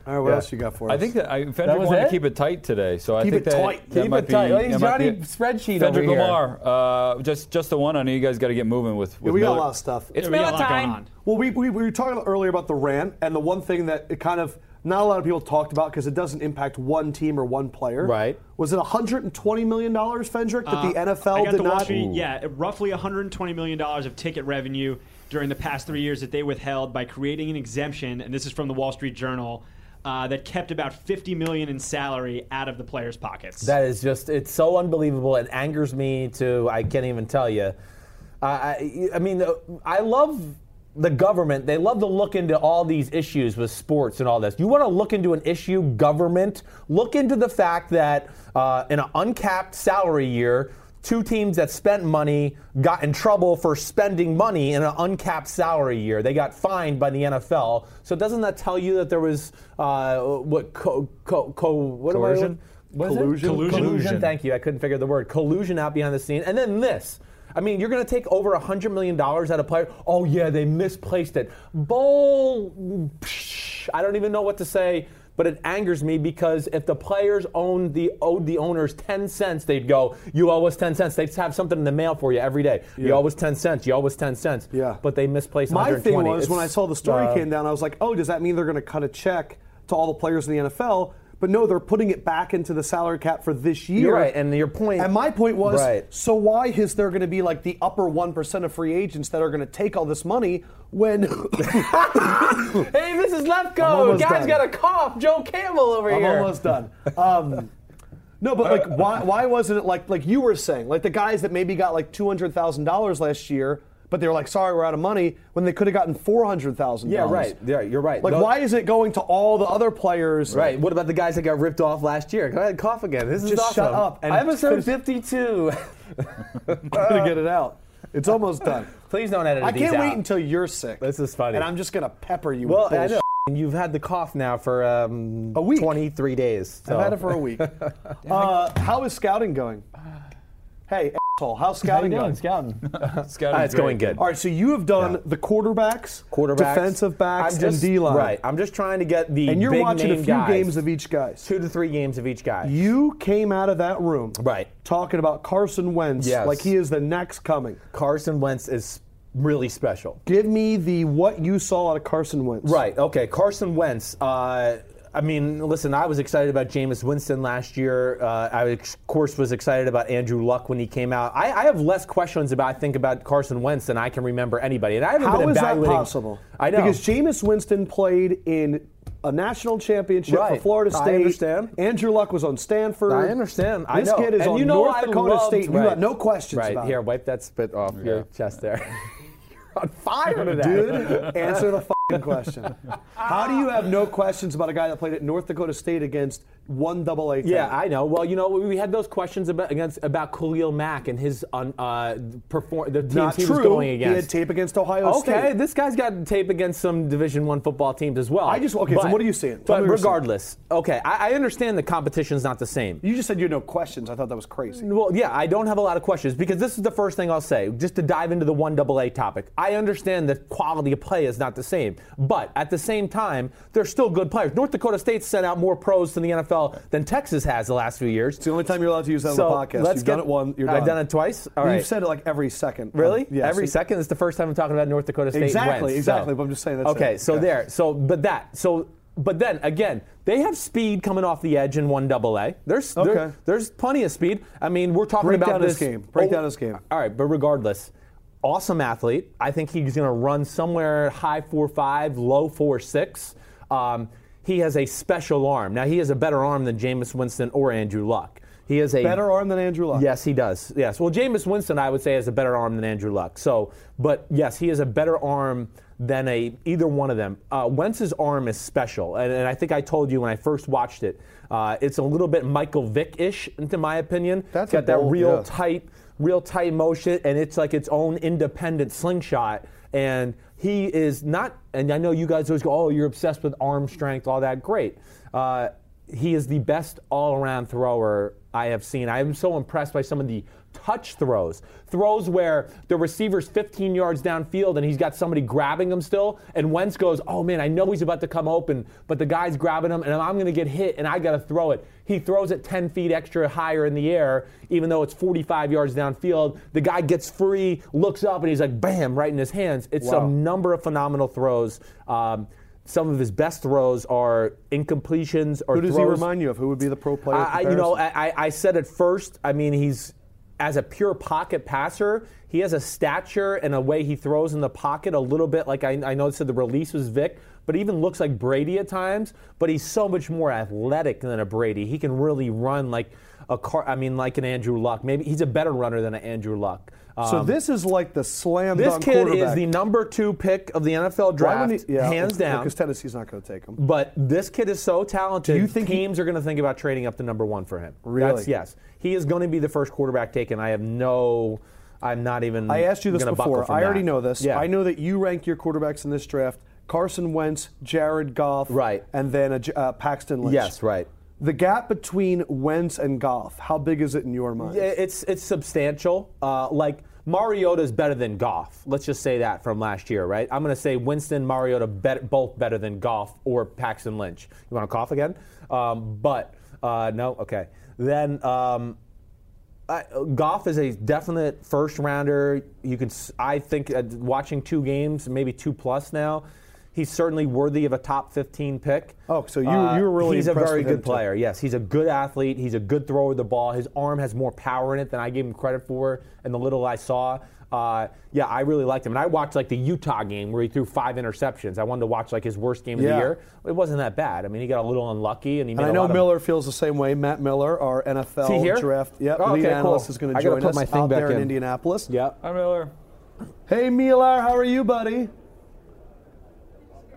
All right, what Yeah. else you got for us? I think that I, Frederick was wanted it? to keep it tight today, so I think it that, tight. that Keep might it tight. be. Oh, he's Johnny be- spreadsheet Frederick over here. Lamar, uh, just just the one. I know you guys got to get moving with. with Yeah, we got a lot of stuff. It's Yeah, we got a Miller lot going time. on. Well, we, we, we were talking earlier about the rant, and the one thing that it kind of not a lot of people talked about because it doesn't impact one team or one player. Right. Was it 120 million dollars, Fendrick, that the Uh, NFL did the not? Street, yeah, roughly 120 million dollars of ticket revenue during the past three years that they withheld by creating an exemption, and this is from the Wall Street Journal, uh, that kept about 50 million in salary out of the players' pockets. That is just, it's so unbelievable. It angers me to, I can't even tell you. Uh, I, I mean, I love the government. They love to look into all these issues with sports and all this. You want to look into an issue, government? Look into the fact that uh, in an uncapped salary year, two teams that spent money got in trouble for spending money in an uncapped salary year. They got fined by the NFL. So doesn't that tell you that there was uh, what co, co, co what am I- Coercion? it? Collusion? Collusion. Collusion. Thank you. I couldn't figure the word. Collusion out behind the scene. And then this. I mean, you're going to take over $100 million out of player. Oh, yeah, they misplaced it. Bull. psh, I don't even know what to say, but it angers me because if the players owned the owed the owners 10 cents, they'd go, You owe us 10 cents. They'd have something in the mail for you every day. You owe us 10 cents. You owe us 10 cents. Yeah. But they misplaced My 120. thing was when I It's, saw the story uh, came down, I was like, oh, does that mean they're going to cut a check to all the players in the NFL? But no, they're putting it back into the salary cap for this year. You're right, and your point. And my point was, Right. so why is there going to be like the upper one percent of free agents that are going to take all this money when? Hey, this is I'm Lefkoe. Guy's done. got a cough. Joe Campbell over I'm here. almost done. Um, no, but like, why, why wasn't it like like you were saying, like the guys that maybe got like two hundred thousand dollars last year, but they were like, sorry, we're out of money, when they could have gotten four hundred thousand. Yeah, right. Yeah, you're right. Like, Those- why is it going to all the other players? Right. What about the guys that got ripped off last year? Go ahead, cough again. This is Just awesome. shut up and Episode 52. I'm gonna get it out. It's almost done. Please don't edit it. I can't wait until you're sick. This is funny. And I'm just gonna pepper you. Well, with I know. You've had the cough now for um, A week. 23 days. So. I've had it for a week. uh, how is scouting going? Hey, asshole, how's How you scouting doing, going? scouting? Scouting's Ah, it's great. going good. All right, so you have done Yeah. the quarterbacks, Quarterbacks, defensive backs, just, and D line. Right. I'm just trying to get the And you're big watching a few guys. games of each guy. two to three games of each guy. You came out of that room Right. talking about Carson Wentz Yes. like he is the next coming. Carson Wentz is really special. Give me the what you saw out of Carson Wentz. Right. Okay. Carson Wentz. Uh, I mean, listen, I was excited about Jameis Winston last year. Uh, I, of course, was excited about Andrew Luck when he came out. I, I have less questions about, I think, about Carson Wentz than I can remember anybody. And I haven't How been is that evaluating. possible? I know. Because Jameis Winston played in a national championship for Right. Florida I State. understand. Andrew Luck was on Stanford. I understand. I This know. kid is and on you know North I Dakota loved- State. You got no questions Right about here, wipe that spit off your chest there. You're on fire today, Dude, answer the fucking question. How do you have no questions about a guy that played at North Dakota State against one double A? Yeah, I know. Well, you know, we had those questions about against about Khalil Mack and his un, uh, perform the teams Not he true. was going against. He had tape against Ohio Okay, State. Okay, this guy's got tape against some Division One football teams as well. I just- okay, so what are you seeing? Tell But regardless, okay, I, I understand the competition's not the same. You just said you had no questions. I thought that was crazy. Well, yeah, I don't have a lot of questions because this is the first thing I'll say, just to dive into the one AA topic. I understand that quality of play is not the same, but at the same time, they're still good players. North Dakota State sent out more pros to the NFL than Texas has the last few years. It's the only time you're allowed to use that so on the podcast. let's You've get, done it one. You're done. I've done it twice. All You've said it like every second. Really? Um, yeah, Every second is the first time I'm talking about North Dakota State. Exactly, exactly, so- but I'm just saying that's okay, so Okay. there. So, but that. So, but then again, they have speed coming off the edge in one double A. There's there- Okay. there's plenty of speed. I mean, we're talking Break about down his this game. Break oh, down his game. All right, but regardless, awesome athlete. I think he's going to run somewhere high four five, low four six. Um, he has a special arm. Now he has a better arm than Jameis Winston or Andrew Luck. He has a Better arm than Andrew Luck. Yes, he does. Yes. Well, Jameis Winston, I would say, has a better arm than Andrew Luck. So, but yes, he has a better arm than a either one of them. Uh, Wentz's arm is special, and, and I think I told you when I first watched it, uh, it's a little bit Michael Vick-ish, into my opinion. That's got a that real yeah. tight, real tight motion, and it's like its own independent slingshot. And he is not. And I know you guys always go, "Oh, you're obsessed with arm strength, all that." Great. Uh, he is the best all-around thrower I have seen. I am so impressed by some of the touch throws, throws where the receiver's 15 yards downfield and he's got somebody grabbing him still, and Wentz goes, "Oh man, I know he's about to come open, but the guy's grabbing him, and I'm going to get hit, and I got to throw it." He throws it 10 feet extra higher in the air, even though it's 45 yards downfield. The guy gets free, looks up, and he's like, "Bam!" right in his hands. It's Wow. a number of phenomenal throws. Um, some of his best throws are incompletions or Who does throws. he remind you of? Who would be the pro player? I, you know. I, I- said at first. I mean, he's as a pure pocket passer. He has a stature and a way he throws in the pocket a little bit like I, I know it said the release was Vick, but he even looks like Brady at times. But he's so much more athletic than a Brady. He can really run like a car. I mean, like an Andrew Luck. Maybe he's a better runner than an Andrew Luck. so Um, this is like the slam this kid is the number two pick of the NFL draft, he- yeah, hands down. Because Tennessee's not going to take him. But this kid is so talented. Do you think he- teams are going to think about trading up to number one for him? Really? That's, yes. He is going to be the first quarterback taken. I have no. I'm not even. I asked you this before. I already that. know this. Yeah. I know that you rank your quarterbacks in this draft: Carson Wentz, Jared Goff, Right. and then a uh, Paxton Lynch. Yes, right. The gap between Wentz and Goff, how big is it in your mind? Yeah, it's it's substantial. Uh, like Mariota is better than Goff. Let's just say that from last year, right? I'm going to say Winston, Mariota, bet, both better than Goff or Paxton Lynch. You want to cough again? Um, but uh, no, okay. Then um, I, Goff is a definite first rounder. You can, I think, uh, watching two games, maybe two plus now. He's certainly worthy of a top 15 pick. Oh, so you- you were really He's a very with him, good too. player. Yes, he's a good athlete. He's a good thrower of the ball. His arm has more power in it than I gave him credit for, and the little I saw. Uh, yeah, I really liked him. And I watched like the Utah game where he threw five interceptions. I wanted to watch like his worst game of Yeah. the year. It wasn't that bad. I mean, he got a little unlucky, and he made And I a know lot of- Miller feels the same way. Matt Miller, our NFL Is he here? draft yep, Oh, lead okay, analyst, is going to gotta join put us my thing out back there in in. Indianapolis. Yep. Hi, Miller. Hey, Miller, how are you, buddy?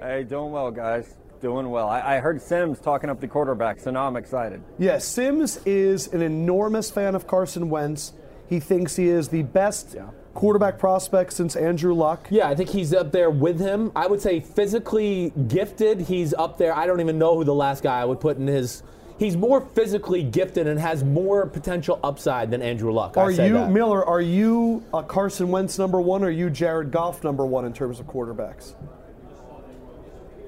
Hey, doing well, guys. Doing well. I, I heard Simms talking up the quarterback, so now I'm excited. Yes, Simms is an enormous fan of Carson Wentz. He thinks he is the best quarterback prospect since Andrew Luck. Yeah, I think he's up there with him. I would say physically gifted, he's up there. I don't even know who the last guy I would put in his. He's more physically gifted and has more potential upside than Andrew Luck. I Are say you that. Miller? Are you a Carson Wentz number one? Or are you Jared Goff number one in terms of quarterbacks?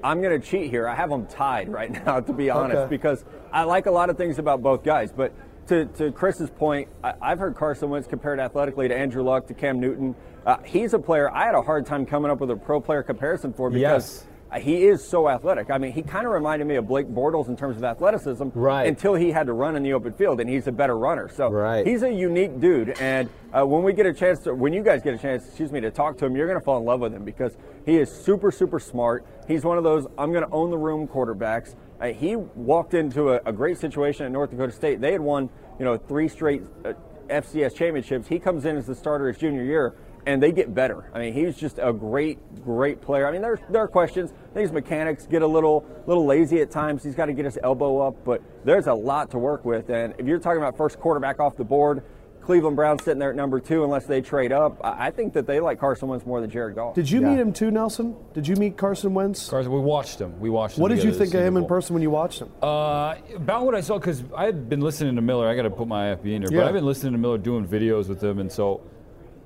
I'm going to cheat here. I have them tied right now, to be honest, Okay. because I like a lot of things about both guys. But to, to Chris's point, I, I've heard Carson Wentz compared athletically to Andrew Luck, to Cam Newton. Uh, he's a player I had a hard time coming up with a pro player comparison for because Yes. Uh, he is so athletic. I mean, he kind of reminded me of Blake Bortles in terms of athleticism Right. until he had to run in the open field, and he's a better runner. So Right. he's a unique dude. And uh, when we get a chance to, when you guys get a chance, excuse me, to talk to him, you're going to fall in love with him because he is super, super smart. He's one of those I'm going to own the room quarterbacks. Uh, he walked into a, a great situation at North Dakota State. They had won, you know, three straight uh, FCS championships. He comes in as the starter his junior year, and they get better. I mean, he's just a great, great player. I mean, there there are questions. I think his mechanics get a little little lazy at times. He's got to get his elbow up, but there's a lot to work with. And if you're talking about first quarterback off the board. Cleveland Browns sitting there at number two, unless they trade up. I I think that they like Carson Wentz more than Jared Goff. Did you meet him too, Nelson? Did you meet Carson Wentz? Carson, we watched him. We watched him. what did you think of him in person when you watched him? Uh, about what I saw, because I had been listening to Miller. I got to put my FB in here, Yeah. but I've been listening to Miller doing videos with him, and so,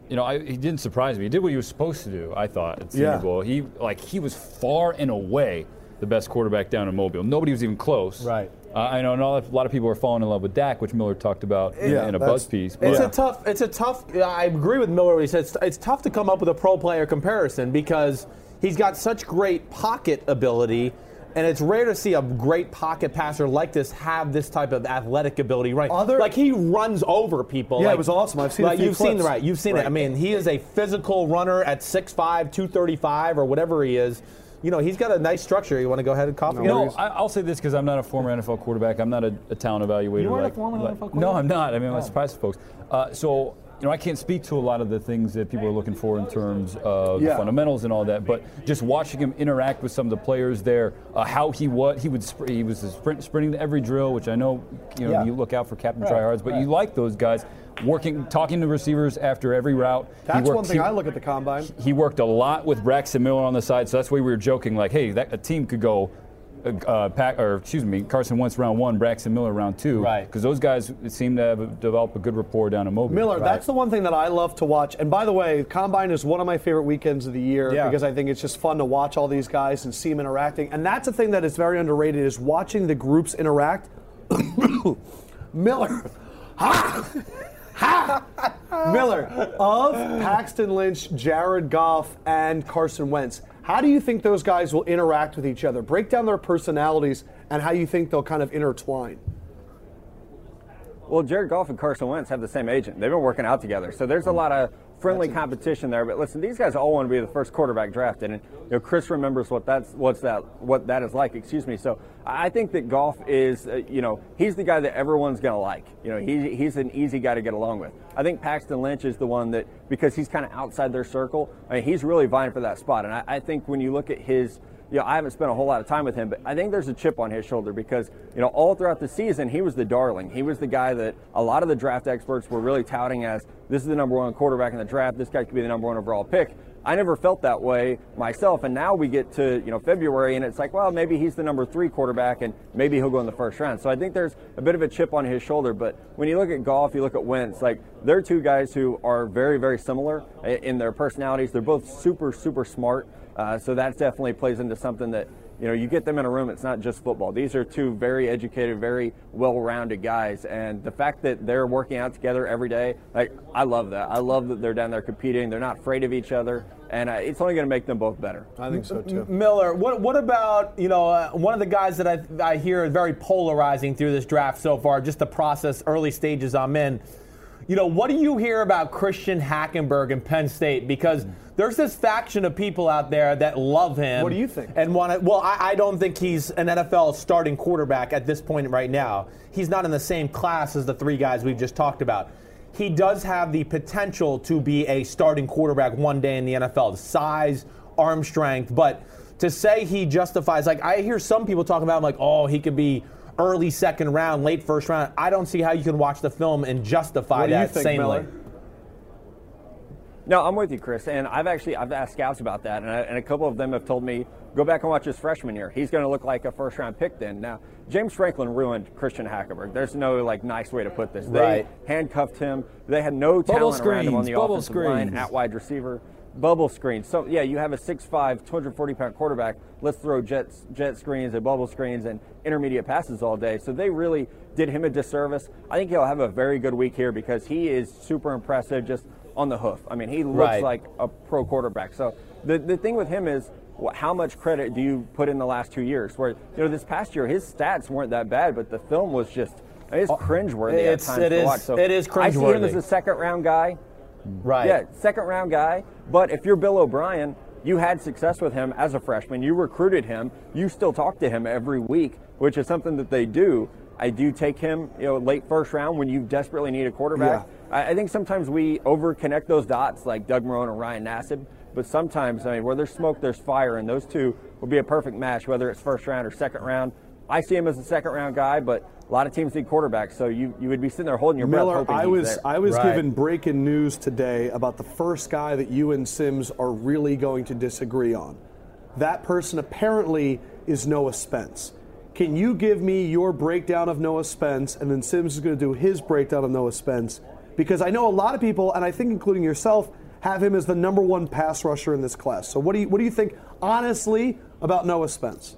you know, I, he didn't surprise me. He did what he was supposed to do. I thought at Senior Yeah. Bowl. He like he was far and away the best quarterback down in Mobile. Nobody was even close. Right. Uh, I know, a lot of people are falling in love with Dak, which Miller talked about in- Yeah, in a buzz piece. It's but- a tough. It's a tough. I agree with Miller. When he says it's tough to come up with a pro player comparison because he's got such great pocket ability, and it's rare to see a great pocket passer like this have this type of athletic ability. Right? Other- like he runs over people. Yeah, like- it was awesome. I've seen a Like few you've seen clips. right. You've seen it. I mean, he is a physical runner at 6'5", 235 or whatever he is. You know, he's got a nice structure. You want to go ahead and cough again? No, I, I'll say this because I'm not a former NFL quarterback. I'm not a, a talent evaluator. You weren't a former like- NFL quarterback? No, I'm not. I mean, I'm surprised folks. Uh, so, you know, I can't speak to a lot of the things that people are looking for in terms of Yeah. the fundamentals and all that. But just watching him interact with some of the players there, uh, how he what he would sp- he was sprint, sprinting to every drill, which I know you know Yeah. you look out for Captain Right, Tryhards, but you like those guys. Working, talking to receivers after every route. That's worked- one thing he- I look at the combine. he worked a lot with Braxton Miller on the side, so that's why we were joking, like, hey, that a team could go, uh, uh, pack, or excuse me, Carson Wentz round one, Braxton Miller round two, Right. Because those guys seem to have developed a good rapport down in Mobile. Miller, that's the one thing that I love to watch. And by the way, Combine is one of my favorite weekends of the year Yeah. because I think it's just fun to watch all these guys and see them interacting. And that's the thing that is very underrated is watching the groups interact. Miller. Ha! Ha! Miller of Paxton Lynch, Jared Goff, and Carson Wentz. How do you think those guys will interact with each other? Break down their personalities and how you think they'll kind of intertwine. Well, Jared Goff and Carson Wentz have the same agent. They've been working out together, so there's a lot of friendly competition there. But listen, these guys all want to be the first quarterback drafted, and you know Chris remembers what that's what's that what that is like. Excuse me. So I think that Goff is, uh, you know, he's the guy that everyone's going to like. You know, he, he's an easy guy to get along with. I think Paxton Lynch is the one that because he's kind of outside their circle. I mean, he's really vying for that spot, and I, I think when you look at his you know, I haven't spent a whole lot of time with him, but I think there's a chip on his shoulder because, you know, all throughout the season, he was the darling. He was the guy that a lot of the draft experts were really touting as this is the number one quarterback in the draft. This guy could be the number one overall pick. I never felt that way myself, and now we get to you know February, and it's like, well, maybe he's the number three quarterback, and maybe he'll go in the first round. So I think there's a bit of a chip on his shoulder. But when you look at Goff, you look at Wentz, like they're two guys who are very, very similar in their personalities. They're both super, super smart. Uh, so that definitely plays into something that you know you get them in a room. It's not just football. These are two very educated, very well-rounded guys, and the fact that they're working out together every day, like I love that. I love that they're down there competing. They're not afraid of each other, and uh, it's only going to make them both better. I think so too. Miller, what what about you know uh, one of the guys that I I hear is very polarizing through this draft so far, just the process, early stages I'm in. You know, what do you hear about Christian Hackenberg in Penn State? Because there's this faction of people out there that love him. What do you think? And want to? Well, I, I don't think he's an NFL starting quarterback at this point right now. He's not in the same class as the three guys we've just talked about. He does have the potential to be a starting quarterback one day in the NFL. The size, arm strength, but to say he justifies, like I hear some people talking about, him like, oh, he could be early second round, late first round. I don't see how you can watch the film and justify What do you that think, sanely. Miller? No, I'm with you, Chris. And I've actually I've asked scouts about that, and, I, and a couple of them have told me go back and watch his freshman year. He's going to look like a first round pick then. Now, James Franklin ruined Christian Hackenberg. There's no like nice way to put this. They Right. handcuffed him. They had no Bubble talent around him on the screens, bubble offensive line at wide receiver. Bubble screens. So yeah, you have a 6'5", 240 pound quarterback. Let's throw jet jet screens and bubble screens and intermediate passes all day. So they really did him a disservice. I think he'll have a very good week here because he is super impressive. Just on the hoof. I mean, he looks Right. like a pro quarterback. So the the thing with him is. How much credit do you put in the last two years? Where you know this past year his stats weren't that bad, but the film was just it's oh, cringeworthy Oh, it's- at times it to is- watch. So it is I see him as a second round guy. Mm. Right. Yeah, second round guy. But if you're Bill O'Brien, you had success with him as a freshman. You recruited him. You still talk to him every week, which is something that they do. I do take him, you know, late first round when you desperately need a quarterback. I, I think sometimes we overconnect those dots, like Doug Marrone and Ryan Nassib. But sometimes, I mean, where there's smoke, there's fire, and those two will be a perfect match, whether it's first round or second round. I see him as a second round guy, but a lot of teams need quarterbacks, so you, you would be sitting there holding your breath, Miller, hoping I he's was there. I was Right. given breaking news today about the first guy that you and Simms are really going to disagree on. That person apparently is Noah Spence. Can you give me your breakdown of Noah Spence, and then Simms is going to do his breakdown of Noah Spence? Because I know a lot of people, and I think including yourself, have him as the number one pass rusher in this class. So what do you what do you think honestly about Noah Spence?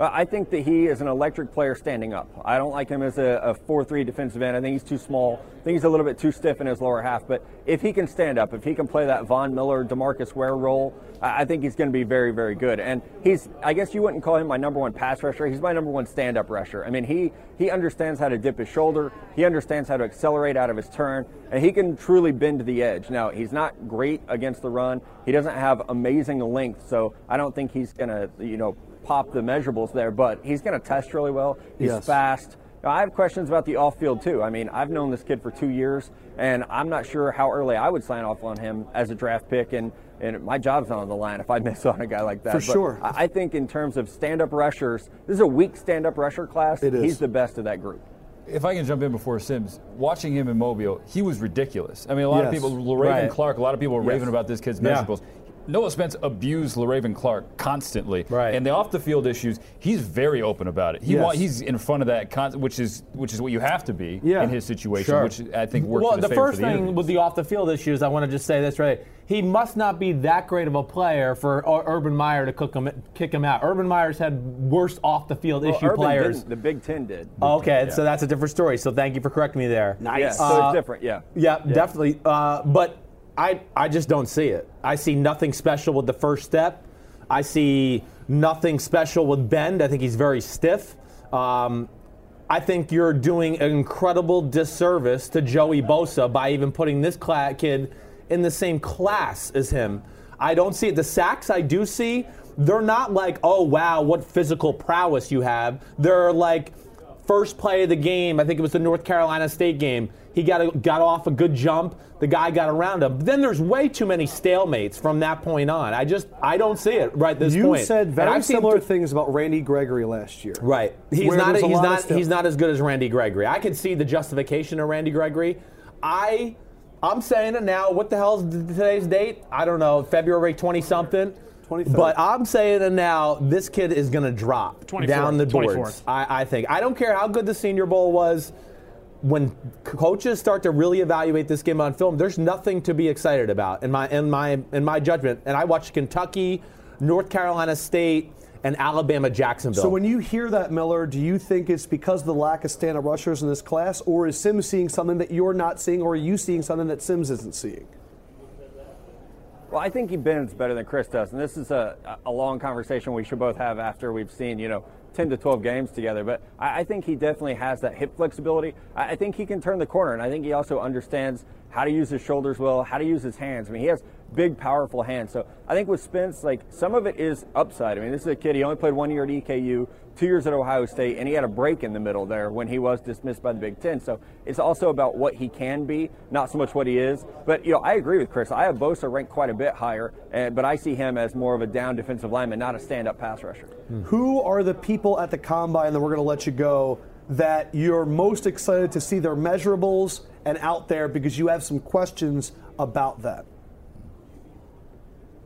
I think that he is an electric player standing up. I don't like him as a, a 4-3 defensive end. I think he's too small. I think he's a little bit too stiff in his lower half. But if he can stand up, if he can play that Von Miller, DeMarcus Ware role, I think he's going to be very, very good. And he's, I guess you wouldn't call him my number one pass rusher. He's my number one stand-up rusher. I mean, he, he understands how to dip his shoulder. He understands how to accelerate out of his turn. And he can truly bend the edge. Now, he's not great against the run. He doesn't have amazing length. So I don't think he's going to, you know, pop the measurables there, but he's going to test really well. He's Yes. fast. Now, I have questions about the off field too. I mean, I've known this kid for two years, and I'm not sure how early I would sign off on him as a draft pick. And, and my job's not on the line if I miss on a guy like that. For But sure. I I think in terms of stand up rushers, this is a weak stand up rusher class. It is. He's the best of that group. If I can jump in before Simms, watching him in Mobile, he was ridiculous. I mean, a lot of people, Le'Raven Right. Clark, a lot of people were raving about this kid's Yeah. measurables. Noah Spence abused Le'Raven Clark constantly, Right. and the off the field issues, he's very open about it. He Yes. wa- he's in front of that, con- which is which is what you have to be Yeah. in his situation, Sure. which I think works. Well, in his the favor first for the thing interviews. with the off the field issues, I want to just say this right. He must not be that great of a player for Urban Meyer to cook him, kick him out. Urban Meyer's had worse off the field Well, issue Urban players. didn't. The Big Ten did. Okay, so that's a different story. So thank you for correcting me there. Yeah, so Uh, it's different. Yeah. Yeah, definitely. Uh, but I, I just don't see it. I see nothing special with the first step. I see nothing special with bend. I think he's very stiff. Um, I think you're doing an incredible disservice to Joey Bosa by even putting this kid in the same class as him. I don't see it. The sacks I do see, they're not like, oh wow, what physical prowess you have. They're like first play of the game. I think it was the North Carolina State game. He got a, got off a good jump. The guy got around him. But then there's way too many stalemates from that point on. I just I don't see it right this You point. said very similar th- things about Randy Gregory last year. Right. He's not. a He's not. He's not as good as Randy Gregory. I can see the justification of Randy Gregory. I, I'm saying it now. What the hell is today's date? I don't know. February twenty something. 23rd. But I'm saying it now. This kid is going to drop 24th, down the boards. I, I think. I don't care how good the Senior Bowl was. When coaches start to really evaluate this game on film, there's nothing to be excited about in my in my in my judgment. And I watched Kentucky, North Carolina State, and Alabama Jacksonville. So when you hear that, Miller, do you think it's because of the lack of stand-up rushers in this class, or is Simms seeing something that you're not seeing, or are you seeing something that Simms isn't seeing? Well, I think he bends better than Chris does, and this is a, a long conversation we should both have after we've seen, you know, 10 to 12 games together. But I, I think he definitely has that hip flexibility. I, I think he can turn the corner, and I think he also understands how to use his shoulders well, how to use his hands. I mean, he has big, powerful hands. So I think with Spence, like some of it is upside. I mean, this is a kid. He only played one year at EKU, two years at Ohio State, and he had a break in the middle there when he was dismissed by the Big Ten. So it's also about what he can be, not so much what he is. But you know, I agree with Chris. I have Bosa ranked quite a bit higher, and, but I see him as more of a down defensive lineman, not a stand-up pass rusher. Hmm. Who are the people at the combine that we're going to let you go that you're most excited to see their measurables and out there because you have some questions about that?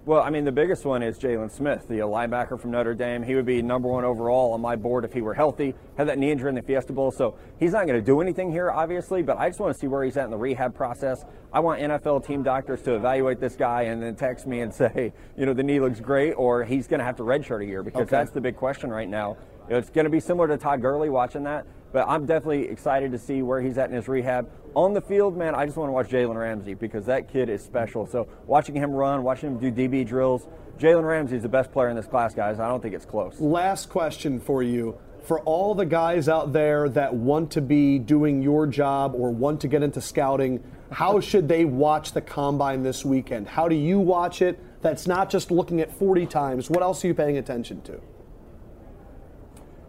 Well, I mean, the biggest one is Jaylon Smith, the linebacker from Notre Dame. He would be number one overall on my board if he were healthy. Had that knee injury in the Fiesta Bowl, so he's not going to do anything here, obviously. But I just want to see where he's at in the rehab process. I want NFL team doctors to evaluate this guy and then text me and say, you know, the knee looks great, or he's going to have to redshirt a year because Okay. that's the big question right now. It's going to be similar to Todd Gurley watching that. But I'm definitely excited to see where he's at in his rehab. On the field, man, I just want to watch Jalen Ramsey because that kid is special. So watching him run, watching him do DB drills, Jalen Ramsey is the best player in this class, guys. I don't think it's close. Last question for you. For all the guys out there that want to be doing your job or want to get into scouting, how should they watch the combine this weekend? How do you watch it? That's not just looking at 40 times. What else are you paying attention to?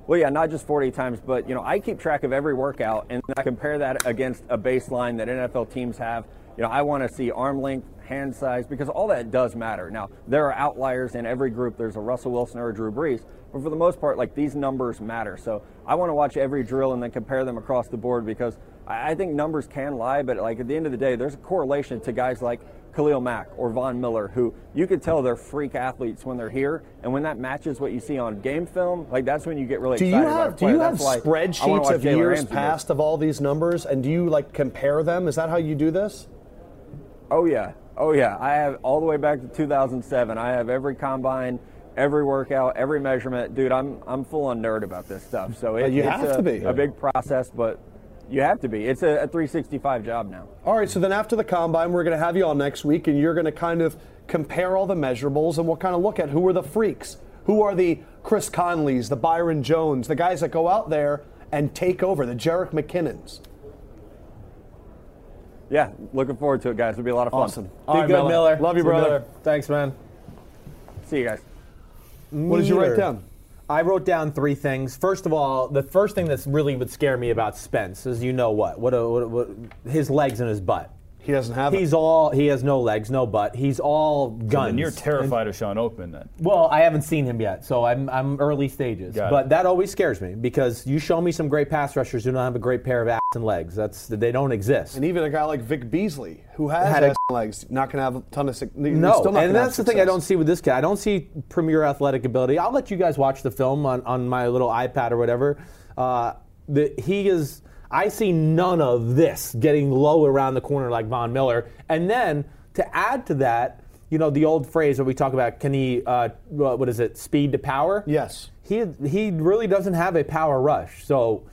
Well, yeah, not just 40 times, but you know, I keep track of every workout and I compare that against a baseline that NFL teams have. You know, I want to see arm length, hand size, because all that does matter. Now, there are outliers in every group. There's a Russell Wilson or a Drew Brees, but for the most part, like these numbers matter. So I want to watch every drill and then compare them across the board because I think numbers can lie, but like at the end of the day, there's a correlation to guys like Khalil Mack or Von Miller, who you could tell they're freak athletes when they're here, and when that matches what you see on game film, like that's when you get really Do you excited about a have do you have spreadsheets of Jalen years Ramsey past of all these numbers, and do you like compare them? Is that how you do this? Oh yeah, oh yeah. I have all the way back to 2007. I have every combine, every workout, every measurement. Dude, I'm I'm full on nerd about this stuff. So it, you it's have a, to be. a big process, but you have to be. It's a, a 365 job now. All right, so then after the combine, we're going to have you on next week, and you're going to kind of compare all the measurables, and we'll kind of look at who are the freaks, who are the Chris Conleys, the Byron Jones, the guys that go out there and take over, the Jerick McKinnons. Yeah, looking forward to it, guys. It'll be a lot of fun. Awesome. Be All right, good, Miller. Love you, See brother. Miller. Thanks, man. See you guys. What did you write down? I wrote down three things. First of all, the first thing that's really would scare me about Spence is you know what? What, a, what, a- what his legs and his butt. He doesn't have He's it. all he has no legs, no butt. He's all guns. And you're terrified of Shawn Oakman then. Well, I haven't seen him yet, so I'm I'm early stages. Got it. but that always scares me because you show me some great pass rushers who don't have a great pair of ass and legs. That's they don't exist. And even a guy like Vic Beasley, who has Had a- ass legs, not going to have a ton of suc- No, still not and that's the thing I don't see with this guy. I don't see premier athletic ability. I'll let you guys watch the film on, on my little iPad or whatever. Uh, the, he is. I see none of this getting low around the corner like Von Miller. And then to add to that, you know, the old phrase where we talk about can he, uh, what is it, speed to power? Yes. He he really doesn't have a power rush. So.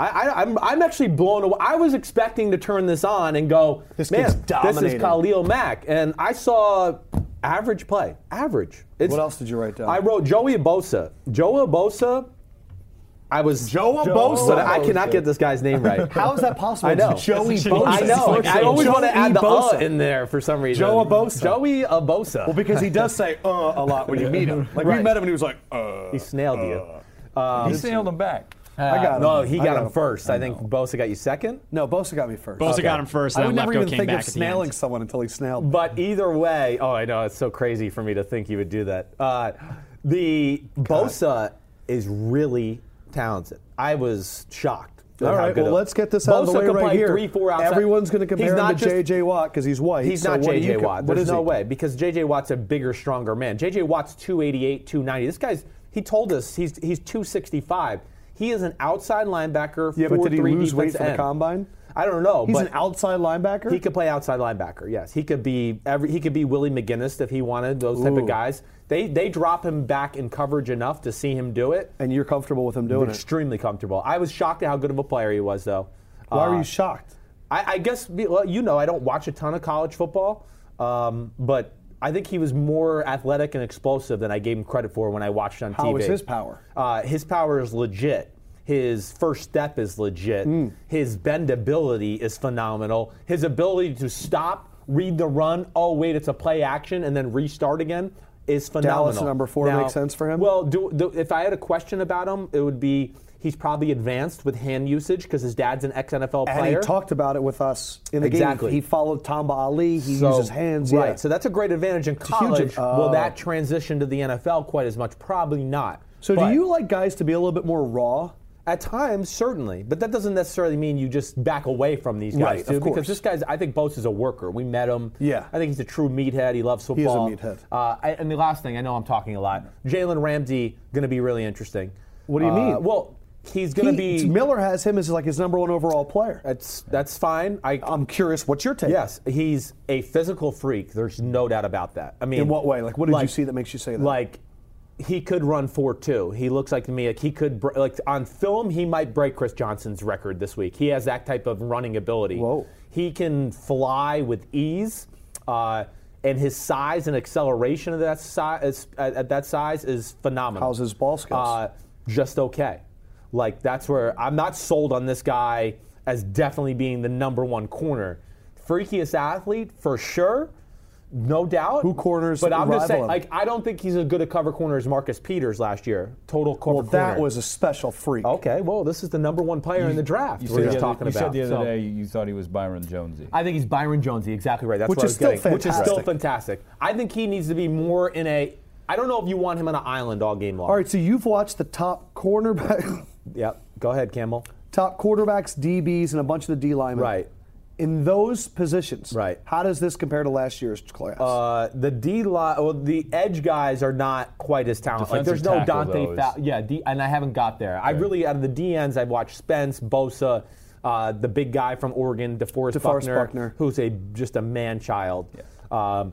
I, I, I'm, I'm actually blown away. I was expecting to turn this on and go, This man, this is. Khalil Mack. And I saw average play. Average. It's, What else did you write down? I wrote Joey Bosa. Joey Bosa. I was Joe Bosa. but I cannot get this guy's name right. How is that possible? I know. It's Joey That's Bosa. I know. It's I always want to add the Bosa. uh in there for some reason. Joe Bosa. Joey Bosa. Well, because he does say uh a lot when you meet him. Like we met him and he was like uh. he snailed you. he snailed him back. I got him. No, he got, got him him. first. I, think Bosa got you second. No, Bosa got me first. Bosa got him first, I would then never Lefkoe even think of at the end. snailing someone until he snailed. But either way, oh, I know it's so crazy for me to think you would do that. Uh, the Bosa is really talented. I was shocked. All right, well, let's get this out of the way right here. Three, four outside. Everyone's going to compare He's him to J.J. Watt because he's white. He's So not J.J. Watt. There's no he? way because J.J. Watt's a bigger, stronger man. J.J. Watt's 288, 290. This guy's, he told us he's, he's 265. He is an outside linebacker. Yeah, but did he 4-3 lose weight for the combine? I don't know. He's but an outside linebacker. He could play outside linebacker. Yes, he could be every. He could be Willie McGinest if he wanted. Those type Ooh. of guys. They they drop him back in coverage enough to see him do it. and you're comfortable with him doing it. Extremely comfortable. I was shocked at how good of a player he was, though. Why were Uh, you shocked? I, I guess well, you know I don't watch a ton of college football, um, but I think he was more athletic and explosive than I gave him credit for when I watched on TV. How was his power? Uh, his power is legit. His first step is legit. Hmm. His bendability is phenomenal. His ability to stop, read the run, oh wait, it's a play action, and then restart again is phenomenal. Dallas number four makes sense for him? Well, do, do, if I had a question about him, it would be he's probably advanced with hand usage because his dad's an ex NFL player. And he talked about it with us in the Exactly. game. He followed Tamba Hali. He So- uses hands. Right. Yeah. So that's a great advantage in a huge- college. Will that transition to the NFL quite as much? Probably not. So But do you like guys to be a little bit more raw? At times, certainly, but that doesn't necessarily mean you just back away from these guys Right, too. Because this guy's, I think, Bosa is a worker. We met him. Yeah. I think he's a true meathead. He loves is a meathead. Uh, I- and the last thing, I know I'm talking a lot. Jalen Ramsey going to be really interesting. What do you Uh, mean? Well, he's going to He- be. Miller has him as like his number one overall player. That's that's fine. I, I'm curious. What's your take? Yes, he's a physical freak. There's no doubt about that. I mean, In what way? Like, what did you see that makes you say that? Like, he could run four two. He looks like to me like he could br- like on film he might break Chris Johnson's record this week. He has that type of running ability. Whoa. He can fly with ease, uh, and his size and acceleration of that size at, at that size is phenomenal. How's his ball skills? Uh, just okay. Like that's where I'm not sold on this guy as definitely being the number one corner. Freakiest athlete for sure, no doubt. Who corners But I'm just saying, him? like I don't think he's as good a cover corner as Marcus Peters last year. Total cover Well, that corner. was a special freak. okay. Well, this is the number one player in the draft. You we're said, just the other, talking you said the other So- day you thought he was Byron Jonesy. I think he's Byron Jonesy. Exactly right. That's Which what is I was still getting. Which is still fantastic. fantastic. I think he needs to be more in a. I don't know if you want him on an island all game long. All right, so you've watched the top cornerback, Yep. Go ahead, Campbell. top quarterbacks, DBs, and a bunch of the D linemen. Right. In those positions, Right. How does this compare to last year's class? Uh, the D line, well, the edge guys are not quite as talented. Like, there's no Dante. Fa- yeah, D, and I haven't got there. I really out of the DNs, I've watched Spence, Bosa, uh, the big guy from Oregon, DeForest, DeForest Buckner, Buckner. who's a just a man child. Um,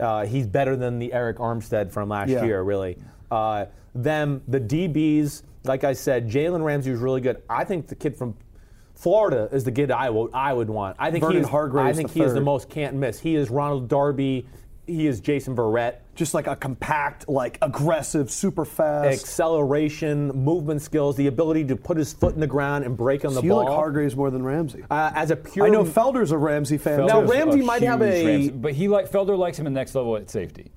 uh, he's better than the Arik Armstead from last Yeah. year, really. Uh, them, the DBs, like I said, Jalen Ramsey was really good. I think the kid from Florida is the kid I would I would want. I think Vernon he is, Hargreaves I think the he is the most can't miss. He is Ronald Darby. He is Jason Verrett. Just like a compact, like aggressive, super fast. Acceleration, movement skills, the ability to put his foot in the ground and break on the So you ball. like Hargreaves more than Ramsey. uh, as a pure I know Felder's a Ramsey fan Now, Ramsey might have a- Ramsey- but he like Felder likes him in next level at safety.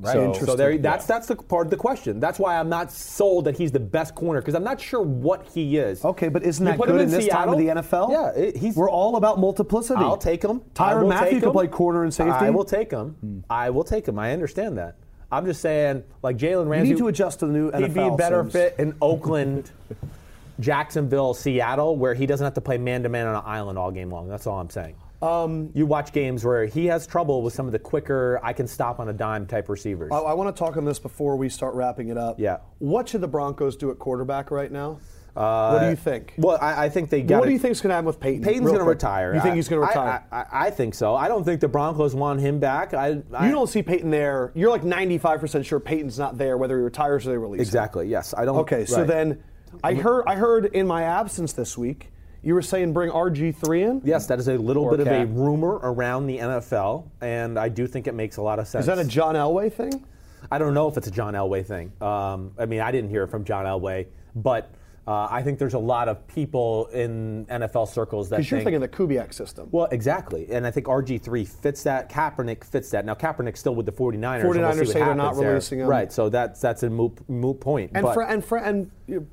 Right. So- So, there, that's that's the part of the question. That's why I'm not sold that he's the best corner because I'm not sure what he is. Okay, but isn't You that good him in this time of the NFL? Yeah, it- he's. We're all about multiplicity. I'll take him. Tyrann Mathieu him. play corner and safety. I will take him. Hmm. I will take him. I understand that. I'm just saying, like Jalen You Ramsey. need to adjust to the new He'd be a better fit in Oakland, Jacksonville, Seattle, where he doesn't have to play man to man on an island all game long. That's all I'm saying. Um, you watch games where he has trouble with some of the quicker, I can stop on a dime type receivers. I, I want to talk on this before we start wrapping it up. Yeah. What should the Broncos do at quarterback right now? what do you think? well, I, I think they got. what do you think think's going to happen with Peyton? Peyton's going to retire. You think I- he's going to retire? I, I, I think so. I don't think the Broncos want him back. I, I you don't see Peyton there. You're like 95% sure Peyton's not there, whether he retires or they release him. exactly. Yes, I don't. Okay, so right. then I heard I heard in my absence this week you were saying bring RG3 in. Yes, that is a little Or bit of a rumor around the NFL, and I do think it makes a lot of sense. Is that a John Elway thing? I don't know if it's a John Elway thing. Um, I mean, I didn't hear it from John Elway, but uh, I think there's a lot of people in NFL circles that Because you're think. thinking the Kubiak system. well, exactly. And I think RG3 fits that. Kaepernick fits that. Now, Kaepernick's still with the 49ers. and we'll 49ers see what say they're not there. releasing him. Right, so that's that's a moot, moot point. and but, fr- and fr- and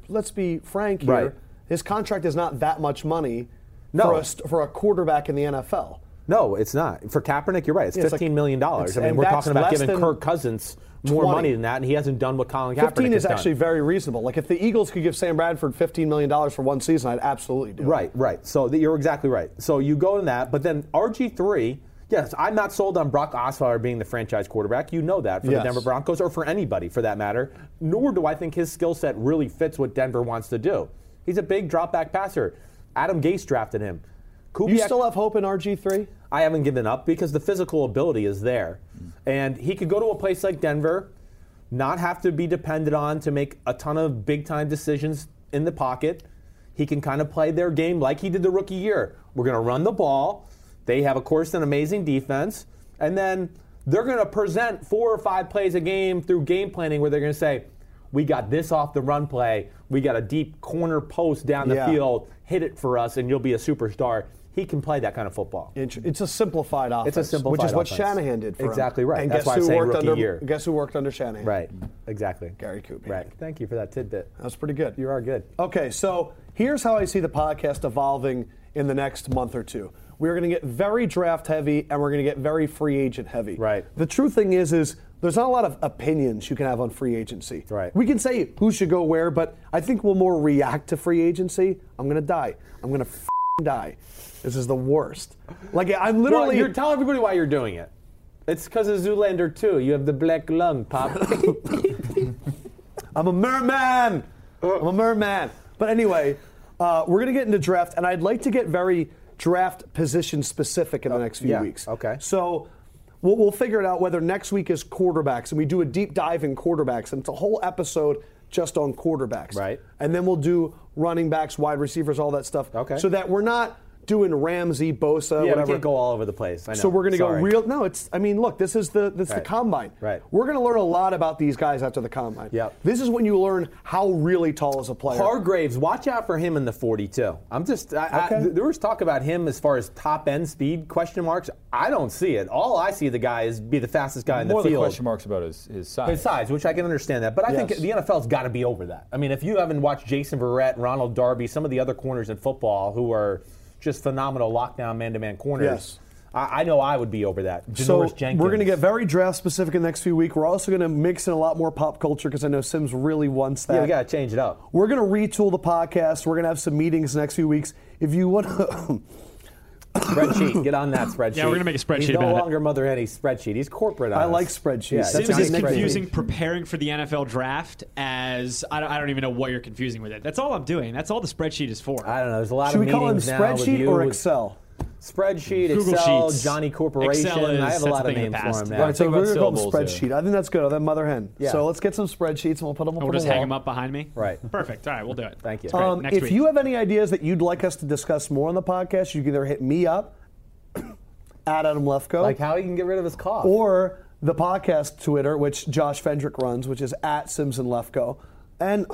let's be frank here. Right. His contract is not that much money No. for, a, for a quarterback in the NFL. no, it's not. For Kaepernick, you're right. It's Yeah, it's like- $15 million. I mean, we're talking about giving Kirk Cousins more 20. money than that, and he hasn't done what Colin Kaepernick 15 has is done. actually very reasonable. Like if the Eagles could give Sam Bradford 15 million dollars for one season, I'd absolutely do it. Right, right. So th- you're exactly right. So you go in that, but then RG3, yes, I'm not sold on Brock Osweiler being the franchise quarterback. You know that for Yes. the Denver Broncos or for anybody for that matter. Nor do I think his skill set really fits what Denver wants to do. He's a big drop back passer. Adam Gase drafted him. You still have hope in RG3? I haven't given up because the physical ability is there. And he could go to a place like Denver, not have to be depended on to make a ton of big time decisions in the pocket. He can kind of play their game like he did the rookie year. We're going to run the ball. They have, of course, an amazing defense. And then they're going to present four or five plays a game through game planning where they're going to say, we got this off the run play. We got a deep corner post down the Yeah. field. Hit it for us, and you'll be a superstar. He can play that kind of football. It's a simplified offense. It's a simplified Which is what offense. Shanahan did for him. Exactly right. And That's guess why I'm who worked under year. guess who worked under Shanahan? Right. Exactly. Gary Kubiak. Right. Thank you for that tidbit. That's pretty good. You are good. Okay, so here's how I see the podcast evolving in the next month or two. We're going to get very draft heavy and we're going to get very free agent heavy. Right. The true thing is is there's not a lot of opinions you can have on free agency. Right. We can say who should go where, but I think we'll more react to free agency. I'm going to die. I'm going to die. This is the worst. Like I'm Literally, literally you're tell everybody why you're doing it. It's because of Zoolander too. You have the black lung, pop. I'm a merman. I'm a merman. But anyway, uh, we're going to get into draft, and I'd like to get very draft position specific in the next few yeah, weeks. okay. So we'll, we'll figure it out whether next week is quarterbacks and we do a deep dive in quarterbacks and it's a whole episode just on quarterbacks. Right. And then we'll do running backs, wide receivers, all that stuff. Okay. So that we're not doing Ramsey, Bosa, yeah, whatever. we go all over the place. I know. So we're going to go real. No, it's. I mean, look, this is the this is the combine. Right. We're going to learn a lot about these guys after the combine. Yep. This is when you learn how really tall is a player. Hargreaves, watch out for him in the 42. I'm just, I, I- there was talk about him as far as top end speed question marks. I don't see it. All I see the guy is be the fastest guy in More the the field. question marks about his, his size. His size, which I can understand that, but I Yes. think the NFL's got to be over that. I mean, if you haven't watched Jason Verrett, Ronald Darby, some of the other corners in football who are just phenomenal lockdown man-to-man corners, Yes. I, I know I would be over that. So Jenkins. we're going to get very draft specific in the next few weeks. We're also going to mix in a lot more pop culture because I know Simms really wants that. yeah, we got to change it up. We're going to retool the podcast. We're going to have some meetings next few weeks. If you want to. Spreadsheet, get on that spreadsheet. Yeah, we're gonna make a spreadsheet He's no about it. longer Mother Henny's spreadsheet. He's corporate. I on like spreadsheets. Yeah, That's Simms is confusing preparing for the NFL draft as I don't, I don't even know what you're confusing with it. That's all I'm doing. That's all the spreadsheet is for. I don't know. There's a lot Should of we call him meetings now with spreadsheet you, or with Excel? Spreadsheet, Google Excel, Sheets. Johnny Corporation. Excel is- I have a that's lot a of thing of names the for past. him now. Right, so think we're about going to call them syllables spreadsheet. I think that's good. That mother hen. Yeah. So let's get some spreadsheets and we'll put them up we'll on just the hang wall. them up behind me. Right. Perfect. All right, we'll do it. Thank you. It's great. Um, Next if week. you have any ideas that you'd like us to discuss more on the podcast, you can either hit me up at Adam Lefkoe Like how he can get rid of his cough. or the podcast Twitter, which Josh Fendrick runs, which is at Simpson Lefkoe. And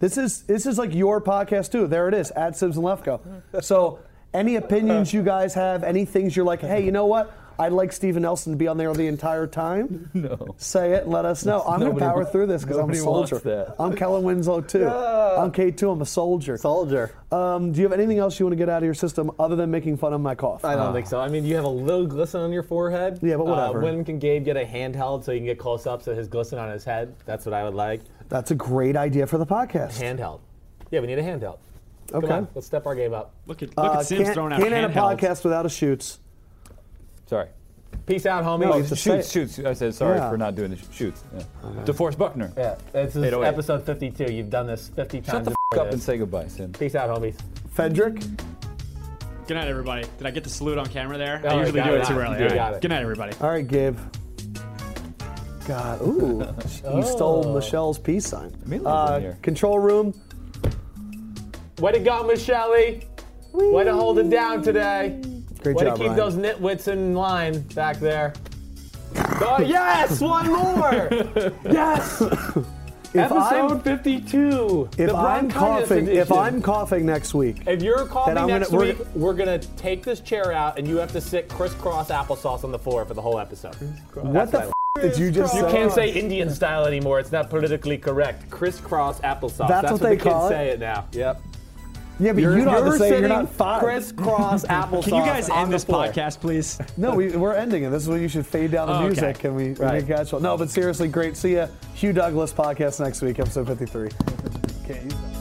this is this is like your podcast too. There it is, at Simpson Lefkoe. So any opinions you guys have, any things you're like, hey, you know what? I'd like Stephen Nelson to be on there the entire time. No. Say it and let us know. I'm going to power through this because I'm a nobody wants soldier. that. I'm Kellen Winslow too. I'm K2. I'm a soldier. Soldier. Um, do you have anything else you want to get out of your system other than making fun of my cough? I don't think so. I mean, you have a little glisten on your forehead. Yeah, but whatever. Uh, when can Gabe get a handheld so you can get close ups of his glisten on his head? That's what I would like. That's a great idea for the podcast. Handheld. Yeah, we need a handheld. Come Okay. on, let's step our game up. look at look Uh, at Simms can't throwing out can't end a podcast without a shoots. Sorry. Peace out, homie. No, Oh, it's a shoots, shoots. I said sorry Yeah. for not doing the sh- shoots. Yeah. DeForest Buckner. yeah, this is 808. episode 52. You've done this 50 Shut times. the f- up and say goodbye, Sim. Peace out, homies. Fendrick, Good night, everybody. Did I get the salute on camera there? Oh, I usually do it. it too You early. got it. Good night, everybody. all right, Gabe. God, ooh, you stole Michelle's peace sign. Amelia's Uh, control room. Way to go, Michelle. Way to hold it down today. Great Way job, to keep Ryan. those nitwits in line back there. Oh, yes, one more. yes. If Episode I'm, 52. if the I'm coughing, if. I'm coughing next week, If you're coughing I'm gonna- next we're- week, we're gonna take this chair out, and you have to sit crisscross applesauce on the floor for the whole episode. what the f- did you just You say? can't say Indian style anymore. It's not politically correct. Crisscross applesauce. That's what what they the call kids it? say it now. Yep. Yeah, but you don't have to say it, you're not five. crisscross applesauce. Can you guys end this floor. podcast, please? No, we, we're ending it. This is when you should fade down the Oh, okay. music and we, we Right. make casual. No, but seriously, great. See ya. Hugh Douglas podcast next week, episode 53. Can't use that.